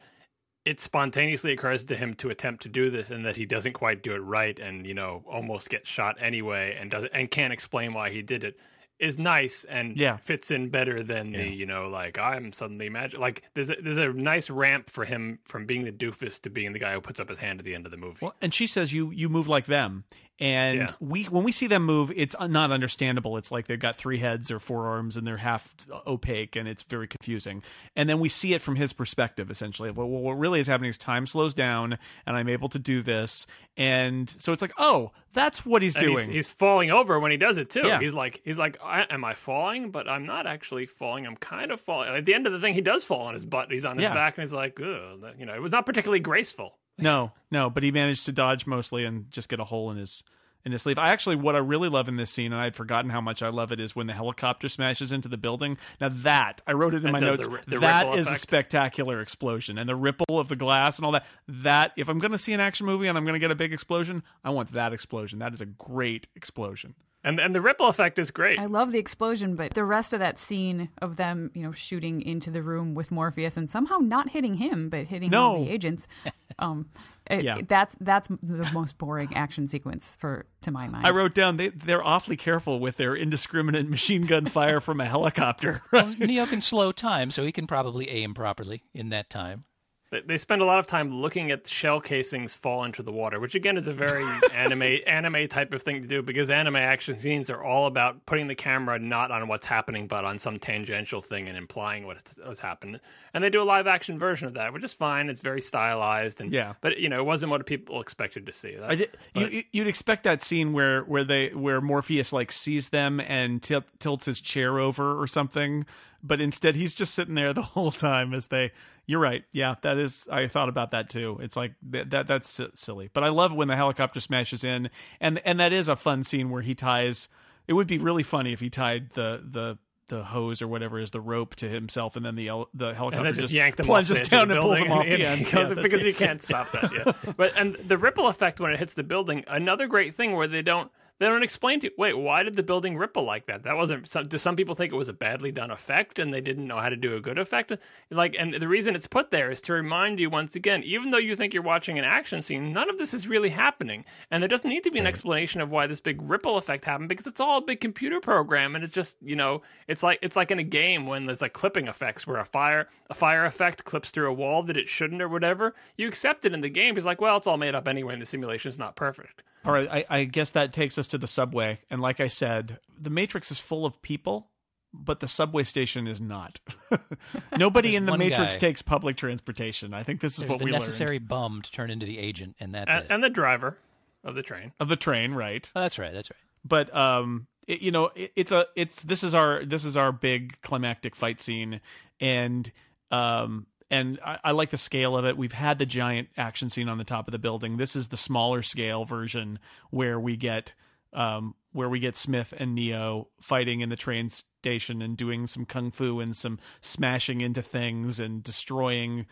it spontaneously occurs to him to attempt to do this and that he doesn't quite do it right and you know almost gets shot anyway and does and can't explain why he did it is nice and Yeah. fits in better than the you know like I'm suddenly magic like there's a, there's a nice ramp for him from being the doofus to being the guy who puts up his hand at the end of the movie. Well, and she says you you move like them, and Yeah. we when we see them move, it's not understandable. It's like they've got three heads or four arms, and they're half opaque, and it's very confusing. And then we see it from his perspective, essentially. Well, what really is happening is time slows down, and I'm able to do this, and so it's like, oh, that's what he's And doing. He's, he's falling over when he does it too. Yeah. He's like, he's like, I, am I falling? But I'm not actually falling. I'm kind of falling. At the end of the thing, he does fall on his butt. He's on his Yeah. back, and he's like, Ugh, you know, it was not particularly graceful. [LAUGHS] No, no, but he managed to dodge mostly and just get a hole in his in his sleeve. I actually what I really love in this scene, and I had forgotten how much I love it, is when the helicopter smashes into the building. Now that I wrote it in That my notes. the the that is a spectacular explosion, and the ripple of the glass and all that. That if I'm going to see an action movie and I'm going to get a big explosion, I want that explosion. That is a great explosion. And and the ripple effect is great. I love the explosion, but the rest of that scene of them, you know, shooting into the room with Morpheus and somehow not hitting him, but hitting all No. the agents, [LAUGHS] um, it- Yeah. that's that's the most boring action sequence for to my mind. I wrote down they they're awfully careful with their indiscriminate [LAUGHS] machine gun fire from a helicopter. Well, [LAUGHS] Neo can slow time, so he can probably aim properly in that time. They- They spend a lot of time looking at shell casings fall into the water, which again is a very [LAUGHS] anime anime type of thing to do because anime action scenes are all about putting the camera not on what's happening but on some tangential thing and implying what has happened. And they do a live action version of that, which is fine. It's very stylized and Yeah. but you know it wasn't what people expected to see. That- I did, but- you, you'd expect that scene where where they where Morpheus like sees them and til- tilts his chair over or something, but instead he's just sitting there the [LAUGHS] whole time as they. You're right. Yeah, that is. I thought about that too. It's like that, that that's silly, but I love when the helicopter smashes in, and and that is a fun scene where he ties. It would be really funny if he tied the the. The hose or whatever is the rope to himself, and then the el- the helicopter just, just plunges down and pulls him off the [LAUGHS] end goes- Yeah, because you can't stop that. Yeah, [LAUGHS] but and the ripple effect when it hits the building, another great thing where they don't they don't explain to you. Wait, why did the building ripple like that? That wasn't. Some, do some people think it was a badly done effect and they didn't know how to do a good effect? Like, and the reason it's put there is to remind you once again, even though you think you're watching an action scene, none of this is really happening, and there doesn't need to be an hmm. explanation of why this big ripple effect happened because it's all a big computer program, and it's just you know, it's like it's like in a game when there's like clipping effects where a fire a fire effect clips through a wall that it shouldn't or whatever. You accept it in the game. It's like, well, it's all made up anyway, and the simulation is not perfect. All right, I, I guess that takes us to the subway. And like I said, the Matrix is full of people, but the subway station is not. [LAUGHS] Nobody in the Matrix guy. takes public transportation. I think this is There's what the we necessary bum to turn into the agent, and that's And, it. and the driver of the train. of the train, right? oh, that's right. That's right. But um, it, you know, it, it's a it's this is our this is our big climactic fight scene, and um, and I, I like the scale of it. We've had the giant action scene on the top of the building. This is the smaller scale version where we get um, where we get Smith and Neo fighting in the train station and doing some kung fu and some smashing into things and destroying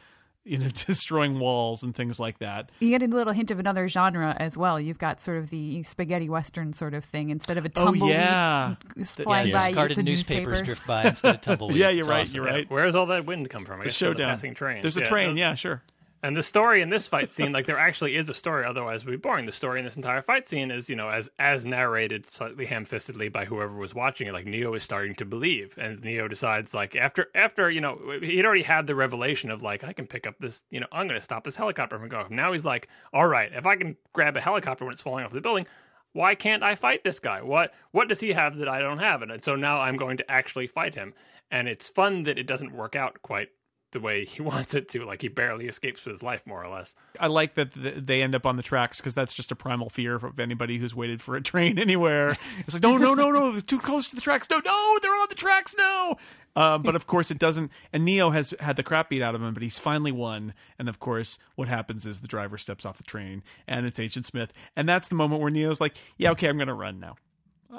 you know [LAUGHS] destroying walls and things like that. You get a little hint of another genre as well. You've got sort of the spaghetti western sort of thing instead of a Oh, tumbleweed yeah. flying yeah, by. discarded it's newspapers newspaper. drift by instead of [LAUGHS] tumbleweeds. Yeah, you're It's right, awesome. you're right. Where does all that wind come from? I The guess from showdown. The passing train. There's a Yeah, train. Yeah, sure. And the story in this fight scene, like there actually is a story, otherwise it would be boring. The story in this entire fight scene is, you know, as as narrated slightly ham-fistedly by whoever was watching it, like Neo is starting to believe. And Neo decides like after after, you know, he'd already had the revelation of like, I can pick up this, you know, I'm gonna stop this helicopter from going off. Now he's like, All right, if I can grab a helicopter when it's falling off the building, why can't I fight this guy? What what does he have that I don't have? And so now I'm going to actually fight him. And it's fun that it doesn't work out quite the way he [LAUGHS] wants it to. Like he barely escapes with his life, more or less. I like that they end up on the tracks because that's just a primal fear of anybody who's waited for a [LAUGHS] train anywhere. It's like, no, no, no, no, too close to the tracks. No, no, they're on the tracks. No. Um, but of course, it doesn't. And Neo has had the crap beat out of him, but he's finally won. And of course, what happens is the driver steps off the train, and it's Agent Smith, and that's the moment where Neo's like, "Yeah, okay, I'm gonna run now."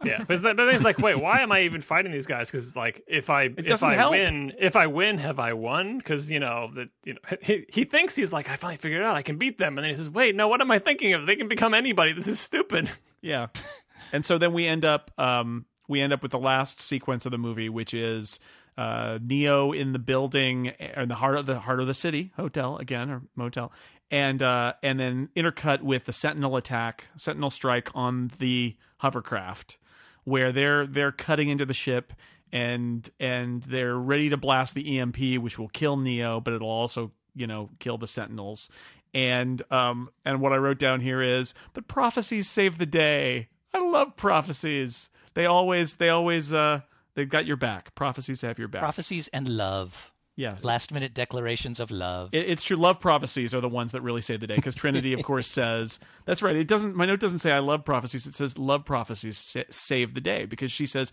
Yeah, [LAUGHS] but, but then he's like, wait, why am I even fighting these guys? Because like, if I if I help. win, if I win, have I won? Because you know that you know [LAUGHS] he, he thinks he's like, I finally figured it out, I can beat them, and then he says, wait, no, what am I thinking of? They can become anybody. This is stupid. [LAUGHS] Yeah. And so then we end up um we end up with the last sequence of the movie which is uh Neo in the building in the heart of the heart of the city hotel again or motel and uh and then intercut with the Sentinel attack, Sentinel strike on the hovercraft where they're they're cutting into the ship and and they're ready to blast the EMP which will kill Neo but it'll also, you know, kill the Sentinels. And um and what I wrote down here is but prophecies save the day. I love prophecies. They always they always uh they've got your back. Prophecies have your back. Prophecies and love. Yeah. Last minute declarations of love. It, it's true. Love prophecies are the ones that really save the day because Trinity, of course, says that's right. It doesn't. My note doesn't say I love prophecies. It says love prophecies sa- save the day because she says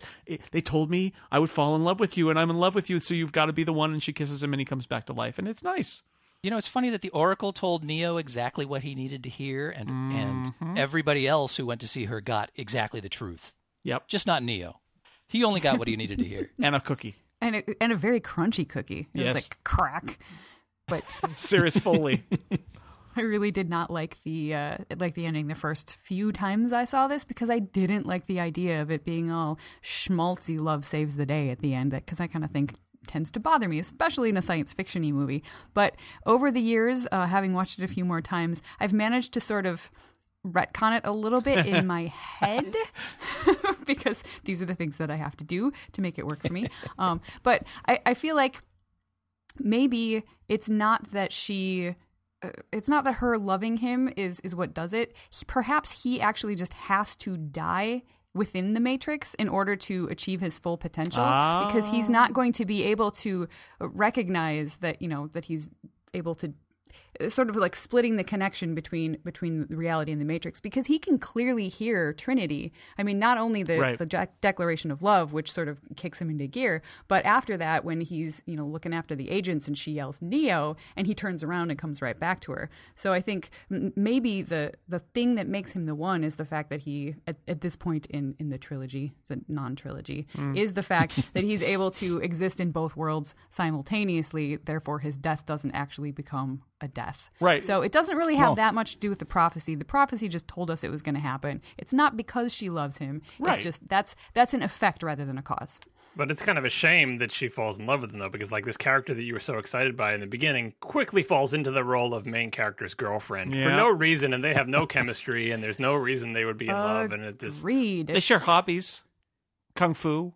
they told me I would fall in love with you and I'm in love with you, so you've got to be the one. And she kisses him and he comes back to life, and it's nice. You know, it's funny that the Oracle told Neo exactly what he needed to hear, and Mm-hmm. and everybody else who went to see her got exactly the truth. Yep. Just not Neo. He only got what he needed to hear. [LAUGHS] And a cookie. And a, and a very crunchy cookie. It Yes. was like crack. But [LAUGHS] serious Foley. [LAUGHS] I really did not like the uh, like the ending the first few times I saw this because I didn't like the idea of it being all schmaltzy love saves the day at the end because I kind of think tends to bother me, especially in a science fictiony movie. But over the years, uh, having watched it a few more times, I've managed to sort of retcon it a little bit in [LAUGHS] my head [LAUGHS] because these are the things that I have to do to make it work for me. [LAUGHS] Um, but I, I feel like maybe it's not that she uh, it's not that her loving him is is what does it he, perhaps he actually just has to die within the matrix in order to achieve his full potential because he's not going to be able to recognize that you know that he's able to sort of like splitting the connection between between the reality and the matrix because he can clearly hear trinity. I mean not only the, Right. the de- declaration of love which sort of kicks him into gear but after that when he's you know looking after the agents and she yells neo and he turns around and comes right back to her. So i think m- maybe the the thing that makes him the one is the fact that he at, at this point in in the trilogy the non-trilogy hmm. is the fact [LAUGHS] that he's able to exist in both worlds simultaneously. Therefore his death doesn't actually become a death Right. so it doesn't really have Well- that much to do with the prophecy. The prophecy just told us it was going to happen. It's not because she loves him. Right. it's just that's that's an effect rather than a cause. But it's kind of a shame that she falls in love with him though, because like this character that you were so excited by in the beginning quickly falls into the role of main character's girlfriend for no reason, and they have no chemistry, and there's no reason they would be in love, and it just read They share hobbies, kung fu,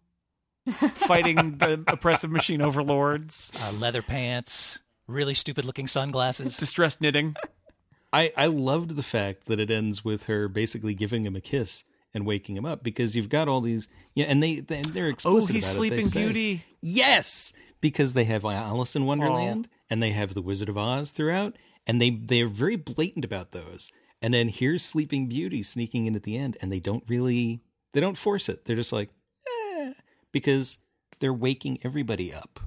[LAUGHS] fighting the oppressive machine overlords, Uh, leather pants, really stupid looking sunglasses. [LAUGHS] distressed knitting. [LAUGHS] I, I loved the fact that it ends with her basically giving him a kiss and waking him up because you've got all these yeah and they, they they're Oh, explicit he's about it. They Sleeping say- Beauty. yes because they have Alice in Wonderland and they have the Wizard of Oz throughout and they they are very blatant about those and then here's Sleeping Beauty sneaking in at the end and they don't really they don't force it they're just like eh, because they're waking everybody up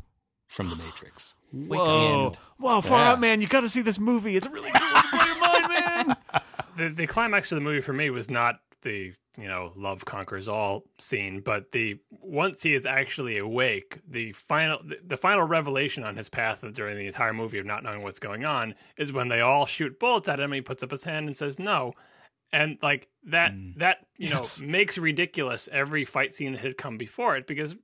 from the [SIGHS] Matrix. Whoa, And- whoa, far Yeah. out, man! You got to see this movie. It's a really good way to blow your mind, man. [LAUGHS] the the climax of the movie for me was not the you know love conquers all scene, but the once he is actually awake, the final the, the final revelation on his path during the entire movie of not knowing what's going on is when they all shoot bullets at him. and He puts up his hand and says no. And like that, hmm. that you Yes. know makes ridiculous every fight scene that had come before it because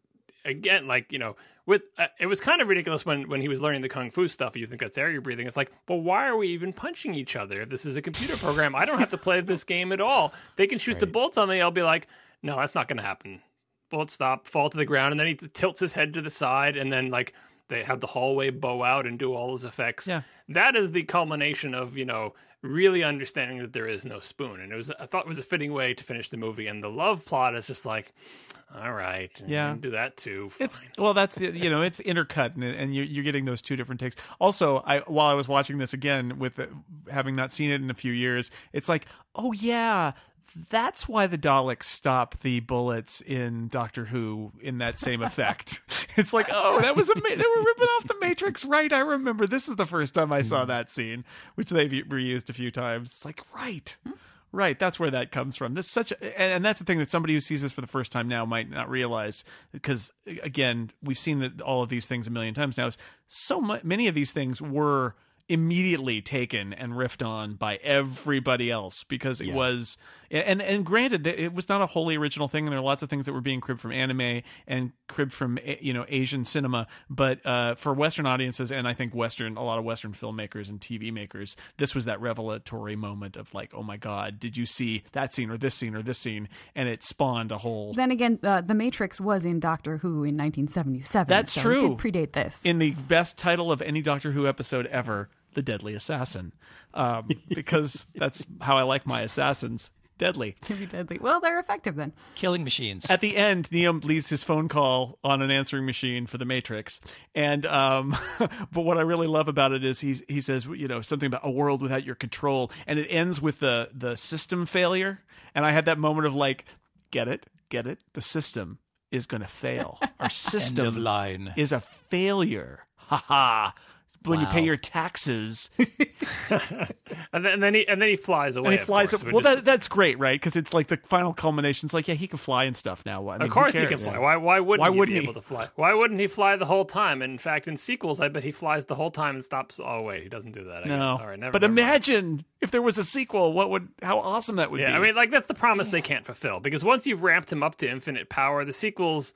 again, like you know, with uh, it was kind of ridiculous when when he was learning the kung fu stuff. You think that's air you're breathing. It's like, well, why are we even punching each other? This is a computer program, I don't have to play this game at all. They can shoot the bolts on me. I'll be like, no, that's not going to happen. Bullets stop, fall to the ground, and then he tilts his head to the side, and then like they have the hallway bow out and do all those effects. Yeah. that is the culmination of you know really understanding that there is no spoon, and it was I thought it was a fitting way to finish the movie. And the love plot is just like, all right, Yeah. do that too. Fine. It's well, that's you know it's intercut, and, and you're, you're getting those two different takes. Also, I while I was watching this again with uh, having not seen it in a few years, it's like, oh yeah, that's why the Daleks stop the bullets in Doctor Who in that same effect. [LAUGHS] it's like, oh, that was a they were ripping off the Matrix, right? I remember this is the first time I saw that scene, which they've reused a few times. It's like, right. Right, that's where that comes from. This is such, a, and, that's the thing that somebody who sees this for the first time now might not realize, because again, we've seen that all of these things a million times now. Is so mu- many of these things were immediately taken and riffed on by everybody else because it Yeah. was and and granted that it was not a wholly original thing and there are lots of things that were being cribbed from anime and cribbed from eh, you know Asian cinema but uh, for western audiences and I think western a lot of western filmmakers and TV makers this was that revelatory moment of like oh my god did you see that scene or this scene or this scene and it spawned a whole Then again, uh, The Matrix was in Doctor Who in 1977. That's so true. It did predate this. in the best title of any Doctor Who episode ever, The Deadly Assassin. Um, [LAUGHS] because that's how I like my assassins. Deadly. [LAUGHS] to be deadly. Well, they're effective then. Killing machines. At the end, Neo leaves his phone call on an answering machine for the Matrix. And um, [LAUGHS] but what I really love about it is he he says you know something about a world without your control, and it ends with the the system failure. And I had that moment of like, get it, get it. The system is going to fail. Our [LAUGHS] End system of line. is a failure. Ha ha. When you pay your taxes, [LAUGHS] and, then, and then he and then he flies away. and he flies course, up. Well, is- that, that's great, right? Because it's like the final culmination. It's like, yeah, he can fly and stuff now. I mean, of course he can fly. Why? Why wouldn't, Why he wouldn't be he? able to fly? Why wouldn't he fly the whole time? And in fact, in sequels, I bet he flies the whole time and stops. Oh wait, he doesn't do that. I No, guess. All right, never. but never mind. imagine if there was a sequel. What would? How awesome that would Yeah, be. I mean, like that's the promise they can't fulfill because once you've ramped him up to infinite power, the sequels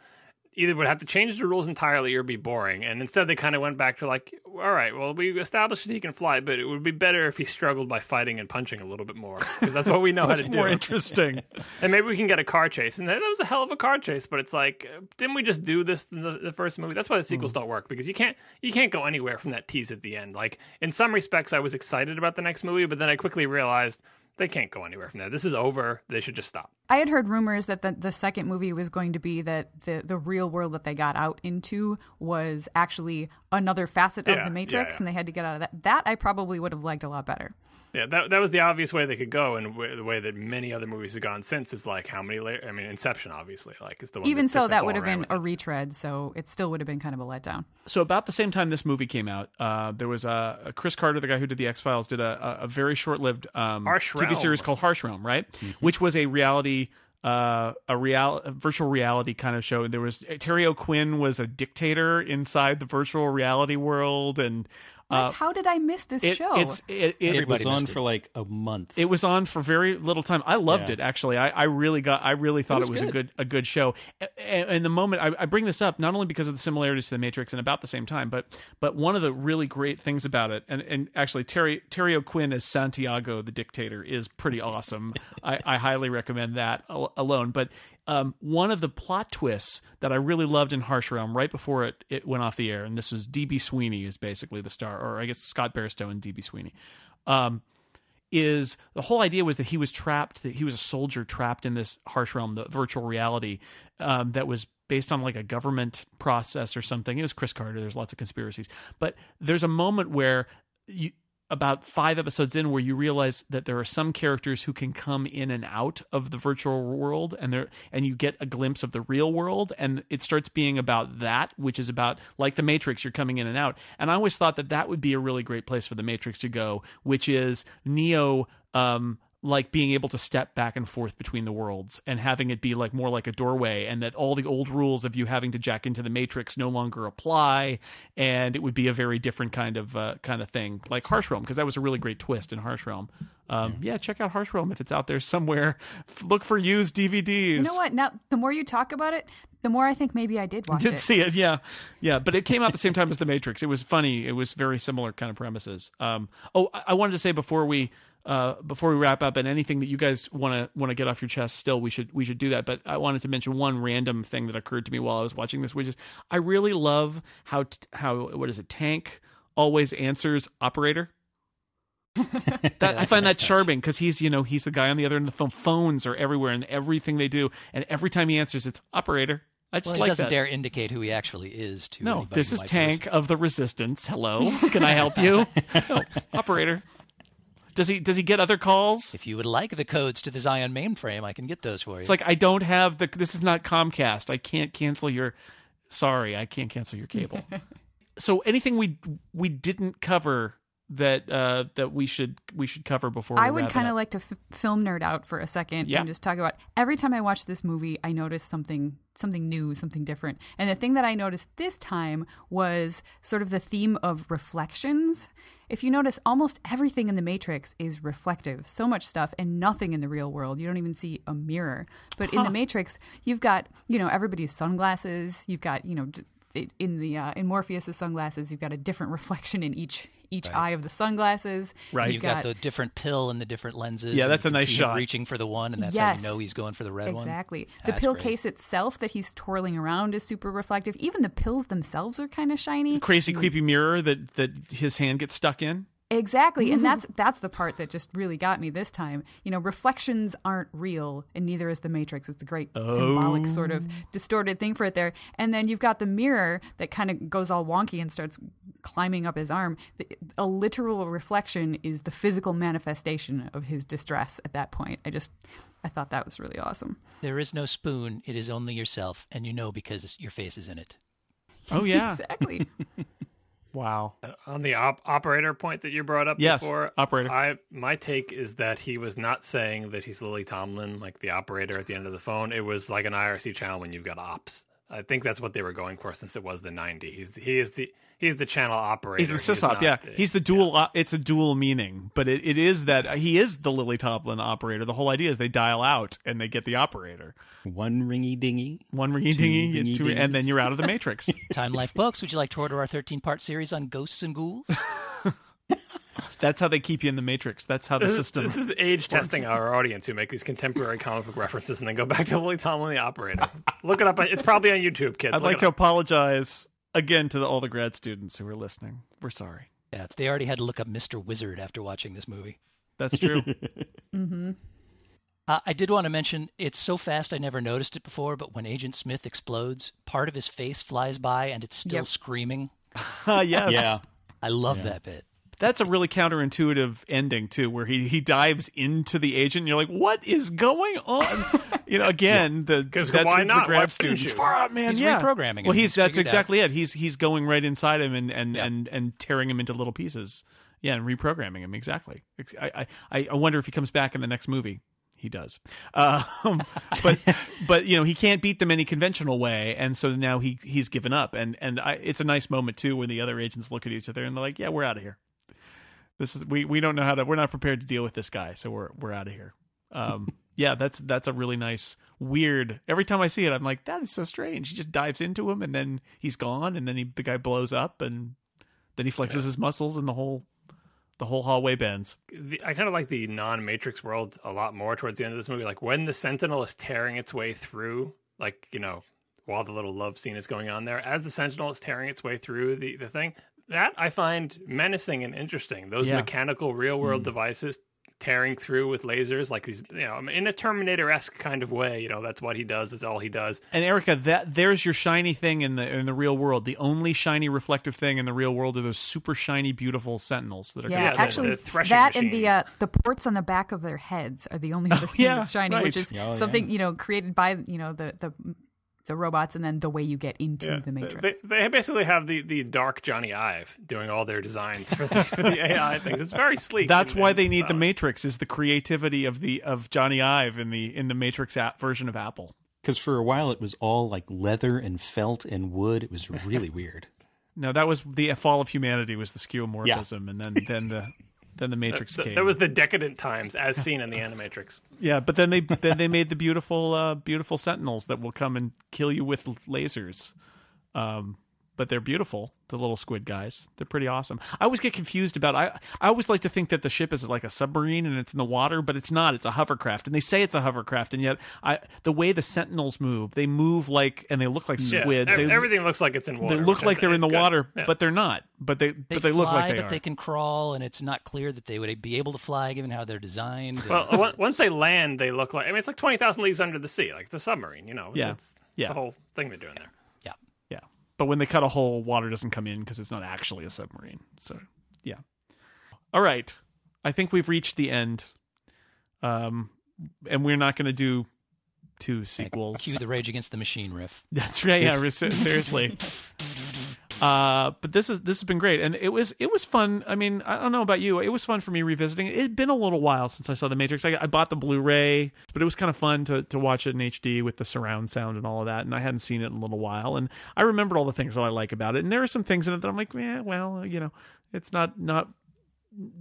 either would have to change the rules entirely or be boring. And instead, they kind of went back to like, all right, well, we established that he can fly, but it would be better if he struggled by fighting and punching a little bit more because that's what we know how [LAUGHS] to do. more interesting. [LAUGHS] and maybe we can get a car chase. And that was a hell of a car chase, but it's like, didn't we just do this in the, the first movie? That's why the sequels mm. don't work because you can't you can't go anywhere from that tease at the end. Like in some respects, I was excited about the next movie, but then I quickly realized they can't go anywhere from there. This is over. They should just stop. I had heard rumors that the, the second movie was going to be that the, the real world that they got out into was actually another facet of Yeah, the yeah, Matrix, yeah. and they had to get out of that. That I probably would have liked a lot better. Yeah, that that was the obvious way they could go, and w- the way that many other movies have gone since is like how many? La- I mean, Inception, obviously, like is the one. Even that so, that ball would have been a retread, so it still would have been kind of a letdown. so about the same time this movie came out, uh, there was a, a Chris Carter, the guy who did the X Files, did a, a, a very short-lived um, Harsh TV series called Harsh Realm, right? Which was a reality. Uh, a real a virtual reality kind of show. There was Terry O'Quinn was a dictator inside the virtual reality world, and uh, How did I miss this it, show? it's it, it, It was on it. for like a month. It was on for very little time. I loved Yeah. it actually. I, I really got. I really thought it was was, a good. good a good show. And, and the moment I, I bring this up, not only because of the similarities to the Matrix and about the same time, but but one of the really great things about it, and, and actually Terry Terry O'Quinn as Santiago the dictator is pretty awesome. [LAUGHS] I, I highly recommend that alone. But um, one of the plot twists that I really loved in Harsh Realm right before it, it went off the air, and this was DB Sweeney is basically the star, or I guess Scott Bairstow and DB Sweeney. Um, is the whole idea was that he was trapped that he was a soldier trapped in this harsh realm the virtual reality um, that was based on like a government process or something it was chris carter there's lots of conspiracies but there's a moment where you about five episodes in where you realize that there are some characters who can come in and out of the virtual world and there and you get a glimpse of the real world. And it starts being about that which is about like the matrix you're coming in and out. And i always thought that that would be a really great place for the matrix to go which is neo um like being able to step back and forth between the worlds and having it be like more like a doorway and that all the old rules of you having to jack into the matrix no longer apply and it would be a very different kind of uh, kind of thing like harsh realm because that was a really great twist in harsh realm. Um, yeah. check out harsh realm if it's out there somewhere. Look for used dvds You know what? Now, the more you talk about it, the more I think maybe I did watch did it. see it yeah. Yeah but it came out the same time as the matrix. It was funny. It was very similar kind of premises. Um oh i I wanted to say before we uh before we wrap up and anything that you guys want to want to get off your chest still we should we should do that but i wanted to mention one random thing that occurred to me while i was watching this which is i really love how t- how what is it tank always answers operator [LAUGHS] that, I find nice that touch. charming because he's you know he's the guy on the other end of the phone. Phones are everywhere and everything they do, and every time he answers, it's operator. I just Well, he like doesn't that. dare indicate who he actually is to No, this is Tank of the Resistance. Hello, can I help [LAUGHS] you? no, [LAUGHS] operator. Does he does he get other calls? If you would like the codes to the Zion mainframe, I can get those for you. It's like I don't have the. This is not Comcast. I can't cancel your. Sorry, I can't cancel your cable. [LAUGHS] so anything we we didn't cover that uh that we should we should cover before we I would kind of like to f- film nerd out for a second Yeah. and just talk about every time I watch this movie, I notice something something new, something different. And the thing that I noticed this time was sort of the theme of reflections. If you notice, almost everything in the Matrix is reflective. So much stuff, and nothing in the real world. You don't even see a mirror. But in the Matrix, you've got you know everybody's sunglasses. You've got you know. D- it- In the uh, in Morpheus's sunglasses, you've got a different reflection in each each eye of the sunglasses. Right. You've got, the different pill and the different lenses. Yeah, that's a nice shot. reaching for the one, and that's how Yes. you know he's going for the red one. Exactly. The That's pill great. case itself that he's twirling around is super reflective. Even the pills themselves are kind of shiny. crazy creepy mirror that that his hand gets stuck in. Exactly. And that's [LAUGHS] that's the part that just really got me this time. You know, reflections aren't real and neither is the matrix. It's a great symbolic sort of oh. distorted thing for it there. And then you've got the mirror that kind of goes all wonky and starts climbing up his arm. The- A literal reflection is the physical manifestation of his distress at that point. I just I thought that was really awesome. There is no spoon; it is only yourself, and you know because your face is in it. Oh yeah. [LAUGHS] Exactly. [LAUGHS] wow. Uh, on the op- operator point that you brought up Yes, before, operator. I my take is that he was not saying that he's Lily Tomlin, like the operator at the end of the phone. It was like an IRC channel when you've got ops. I think that's what they were going for since it was the 90. He's the, he is the he's the channel operator. He's the sysop, not yeah. the- He's the dual. op it's a dual meaning, but it, it is that uh, he is the Lily Tomlin operator. The whole idea is they dial out and they get the operator. One ringy dingy. One ringy dingy, ringy two- and then you're out of the matrix. [LAUGHS] Time Life Books. Would you like to order our 13 part series on ghosts and ghouls? [LAUGHS] That's how they keep you in the matrix. That's how the This is, system. this is age testing our audience who make these contemporary comic book references and then go back to Lily Tomlin, the operator. Look it up. It's probably on YouTube, kids. I'd Look like to up. apologize again to the, all the grad students who are listening. We're sorry. Yeah, they already had to look up Mr. Wizard after watching this movie. That's true. [LAUGHS] Uh, I did want to mention it's so fast I never noticed it before, but when Agent Smith explodes, part of his face flies by and it's still Yep. screaming. [LAUGHS] Yes. Yeah. I love that bit. That's a really counterintuitive ending too, where he he dives into the agent. And you're like, what is going on? [LAUGHS] you know, again, the 'Cause that why the not? Why grad students. Far out, man. He's yeah. reprogramming. Well, he's that's figured out- exactly it. He's he's going right inside him and and Yeah. and and tearing him into little pieces. Yeah, and reprogramming him exactly. I I I wonder if he comes back in the next movie. He does, [LAUGHS] um, but [LAUGHS] but you know he can't beat them any conventional way, and so now he he's given up. And and I, it's a nice moment too when the other agents look at each other and they're like, "Yeah, we're out of here. This is we we don't know how to. We're not prepared to deal with this guy, so we're we're out of here." Um, [LAUGHS] yeah, that's that's a really nice weird. Every time I see it, I'm like, "That is so strange." He just dives into him, and then he's gone, and then he, the guy blows up, and then he flexes his muscles, and the whole the whole hallway bends. I kind of like the non-Matrix world a lot more towards the end of this movie. Like when the Sentinel is tearing its way through, like you know, while the little love scene is going on there, as the Sentinel is tearing its way through the the thing, that I find menacing and interesting. Those Yeah. mechanical real world devices tearing through with lasers, like these, you know in a Terminator esque kind of way. You know, that's what he does. That's all he does. And Erika, that there's your shiny thing in the in the real world. The only shiny reflective thing in the real world are those super shiny, beautiful sentinels that are. Yeah, Yeah, the- actually, the threshing that and the uh, the ports on the back of their heads are the only other thing yeah, that's shiny, which is Oh, yeah. something you know created by you know the the the robots, and then the way you get into Yeah, the Matrix. They, they basically have the, the dark Jony Ive doing all their designs for the, for the AI [LAUGHS] things. It's very sleek. That's and- why and they need the. Matrix. Is the creativity of the of Jony Ive in the in the Matrix app version of Apple. Because for a while it was all like leather and felt and wood. It was really [LAUGHS] weird. No, that was the fall of humanity was the skeuomorphism, and then then the [LAUGHS] then the Matrix Th- came. That was the decadent times as seen in the Animatrix. [LAUGHS] yeah, but then they then they made the beautiful uh, beautiful Sentinels that will come and kill you with lasers. Um, but they're beautiful, the little squid guys. They're pretty awesome. I always get confused about. I I always like to think that the ship is like a submarine and it's in the water, but it's not. It's a hovercraft, and they say it's a hovercraft, and yet I the way the Sentinels move, they move like and they look like Yeah, squids. ev- they, everything looks like it's in water. they look like they're in the good. water, Yeah. but they're not. But they, They but they look like they are. but are. they can crawl, and it's not clear that they would be able to fly given how they're designed. Well, once they land, they look like I mean, it's like twenty thousand leagues under the sea. Like it's a submarine. You know, Yeah. It's Yeah. the whole thing they're doing there. But when they cut a hole, water doesn't come in because it's not actually a submarine. So, yeah. All right. I think we've reached the end. Um, and we're not going to do two sequels. Cue the Rage Against the Machine riff. That's right. Yeah, [LAUGHS] seriously. Uh, but this is this has been great, and it was it was fun. I mean, I don't know about you, it was fun for me revisiting. it. It'd been a little while since I saw the Matrix. I, I bought the Blu-ray, but it was kind of fun to to watch it in HD with the surround sound and all of that. And I hadn't seen it in a little while, and I remembered all the things that I like about it. And there are some things in it that I'm like, yeah, well, you know, it's not not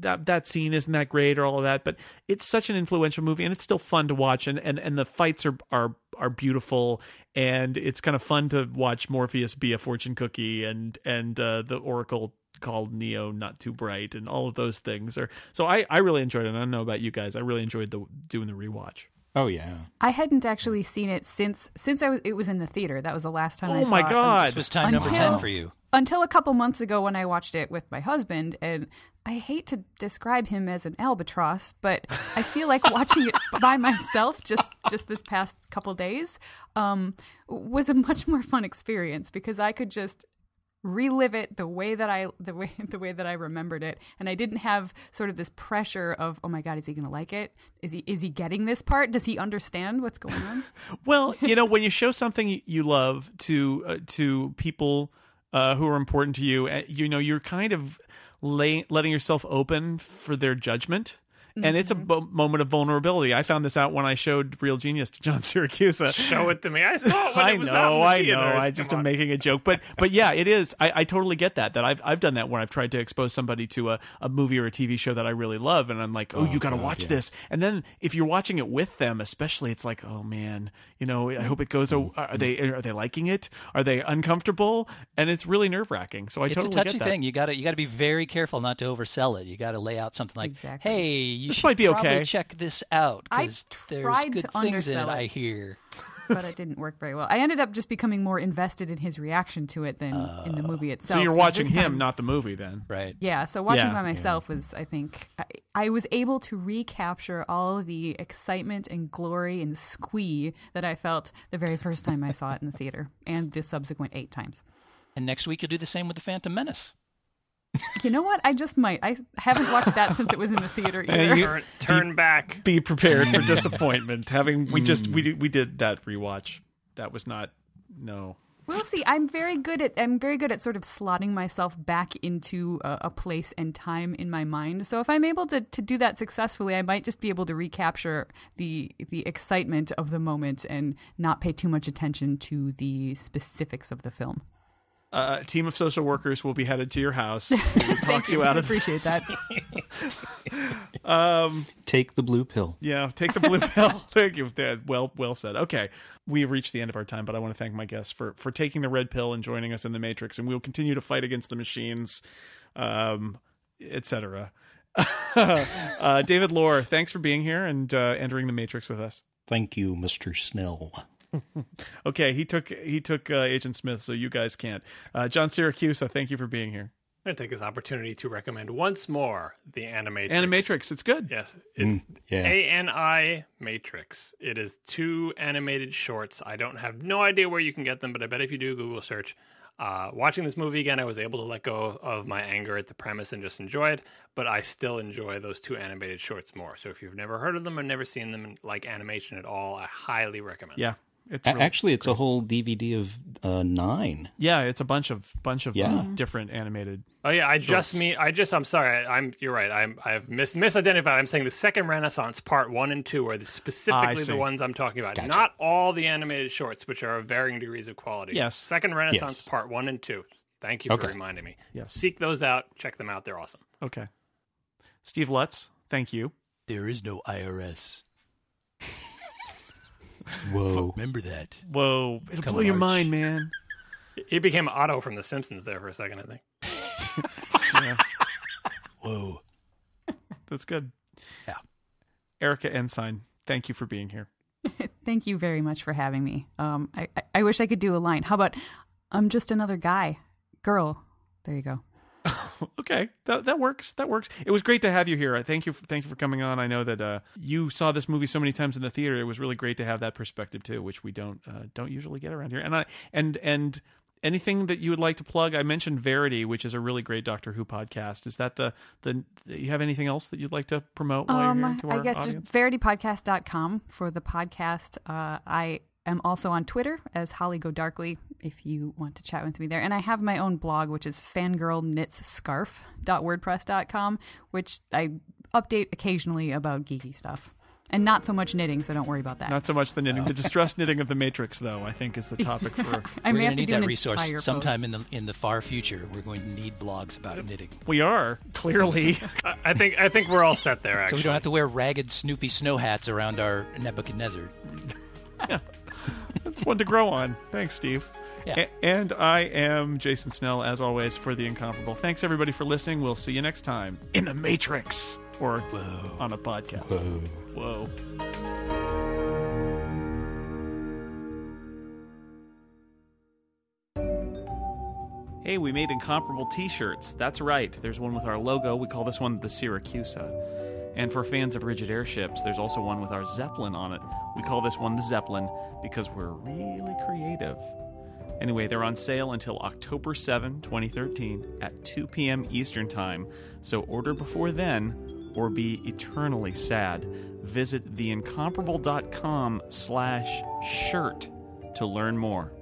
that that scene isn't that great or all of that, but it's such an influential movie and it's still fun to watch and and, and the fights are are are beautiful and it's kind of fun to watch Morpheus be a fortune cookie and and uh, the Oracle called Neo not too bright and all of those things are so I I really enjoyed it. I don't know about you guys. I really enjoyed the doing the rewatch. Oh yeah. I hadn't actually seen it since since I was, it was in the theater. That was the last time I Oh saw my it. god. This was time number 10 for you. until a couple months ago when I watched it with my husband, and I hate to describe him as an albatross, but I feel like watching it [LAUGHS] by myself just just this past couple days um, was a much more fun experience because I could just relive it the way that I the way [LAUGHS] the way that I remembered it, and I didn't have sort of this pressure of oh my god, is he going to like it? Is he is he getting this part? Does he understand what's going on? [LAUGHS] Well, you know, when you show something you love to uh, to people uh, who are important to you, uh, you know, you're kind of lay, letting yourself open for their judgment. And it's a mm-hmm. moment of vulnerability. I found this out when I showed Real Genius to John [LAUGHS] Siracusa. Show it to me. I saw it when [LAUGHS] I it was out in know, the I know. theaters. I just Come am making a joke, but but yeah, it is. I, I totally get that. That I've I've done that when I've tried to expose somebody to a, a movie or a TV show that I really love, and I'm like, oh, you oh, got to watch this. And then if you're watching it with them, especially, it's like, oh man, you know, I hope it goes. Oh, are they are they liking it? Are they uncomfortable? And it's really nerve wracking. So I It's totally a touchy get that. thing. You got to you got to be very careful not to oversell it. You got to lay out something like, Exactly. "Hey, you This should might be probably okay." check this out I because there's tried good to things in it." undersell it. I hear. but it didn't work very well. I ended up just becoming more invested in his reaction to it than in the movie itself. So you're watching this him, time- not the movie, then. Right. Yeah, so watching Yeah. by myself was, I think, I, I was able to recapture all of the excitement and glory and squee that I felt the very first time I saw it in the theater, and the subsequent eight times. And next week you'll do the same with the Phantom Menace. You know what? I just might. I haven't watched that since it was in the theater either. you- Turn, turn back. Be prepared for [LAUGHS] disappointment. Having we just we mm. did, we did that rewatch. That was not no. We'll see. I'm very good at I'm very good at sort of slotting myself back into a, a place and time in my mind. So if I'm able to, to do that successfully, I might just be able to recapture the the excitement of the moment and not pay too much attention to the specifics of the film. Uh, a team of social workers will be headed to your house to [LAUGHS] talk you out I of appreciate this. that. [LAUGHS] Take the blue pill. Yeah, take the blue [LAUGHS] pill. Thank you. That- Well, well said. Okay, we have reached the end of our time, but I want to thank my guests for for taking the red pill and joining us in the Matrix, and we will continue to fight against the machines, um, etc. uh, David Loehr, thanks for being here and uh, entering the Matrix with us. Thank you, Mr. Snell. [LAUGHS] Okay, he took he took uh, Agent Smith, so you guys can't. Uh, John Siracusa, thank you for being here. I'm going to take this opportunity to recommend once more the Animatrix. Animatrix, it's good. Yes, it's yeah. A N I Matrix. It is two animated shorts. I don't have no idea where you can get them, but I bet if you do a Google search, uh, watching this movie again, I was able to let go of my anger at the premise and just enjoy it. But I still enjoy those two animated shorts more. So if you've never heard of them or never seen them like animation at all, I highly recommend. Yeah, it's really- Actually, it's a whole DVD of uh, nine. yeah, it's a bunch of bunch of uh, Yeah. different animated. Oh yeah, I Shorts. just mean I just I'm sorry. I, I'm you're right. I'm I've mis- misidentified. I'm saying the second Renaissance part one and two are the, specifically see. the ones I'm talking about. Gotcha. Not all the animated shorts, which are of varying degrees of quality. Yes. Second Renaissance Yes. part one and two. Thank you for reminding me. Yes. Seek those out. Check them out. They're awesome. Okay, Steve Lutz, thank you. There is no IRS. Whoa. Remember that. Whoa, it'll Come blow your March. mind, man. He became Otto from The Simpsons there for a second. I think. Yeah, [LAUGHS] Whoa. that's good. Yeah. Erika Ensign, thank you for being here. [LAUGHS] Thank you very much for having me. Um, I, I, I wish I could do a line. How about I'm just another guy, girl. There you go. [LAUGHS] Okay, that that works. That works. It was great to have you here. I Thank you. For, thank you for coming on. I know that uh, you saw this movie so many times in the theater. It was really great to have that perspective too, which we don't uh, don't usually get around here. And I and and anything that you would like to plug? I mentioned Verity, which is a really great Doctor Who podcast. Is that the the? You have anything else that you'd like to promote here to our Um, I guess audience? just veritypodcast.com for the podcast. Uh, I am also on Twitter as Holly Go Darkly if you want to chat with me there. And I have my own blog, which is fangirlknitsscarf.wordpress.com, which I update occasionally about geeky stuff. And not so much knitting, so don't worry about that. Not so much the knitting, the distress knitting of the Matrix, though. I think is the topic for. [LAUGHS] I we're may going have to to need do that an resource sometime post. in the in the far future. We're going to need blogs about knitting, we are clearly. [LAUGHS] I, I think I think we're all set there. so we don't have to wear ragged Snoopy snow hats around our Nebuchadnezzar. [LAUGHS] It's one to grow on. Thanks, Steve. Yeah. A- and I am Jason Snell, as always, for the incomparable. Thanks, everybody, for listening. We'll see you next time in the Matrix or Whoa. on a podcast. Whoa. Whoa. Hey, we made incomparable t shirts. That's right. There's one with our logo. We call this one the Siracusa. And for fans of rigid airships, there's also one with our Zeppelin on it. We call this one the Zeppelin because we're really creative. Anyway, they're on sale until October 7, 2013 at 2 p.m. Eastern Time. So order before then or be eternally sad. Visit theincomparable.com slash shirt to learn more.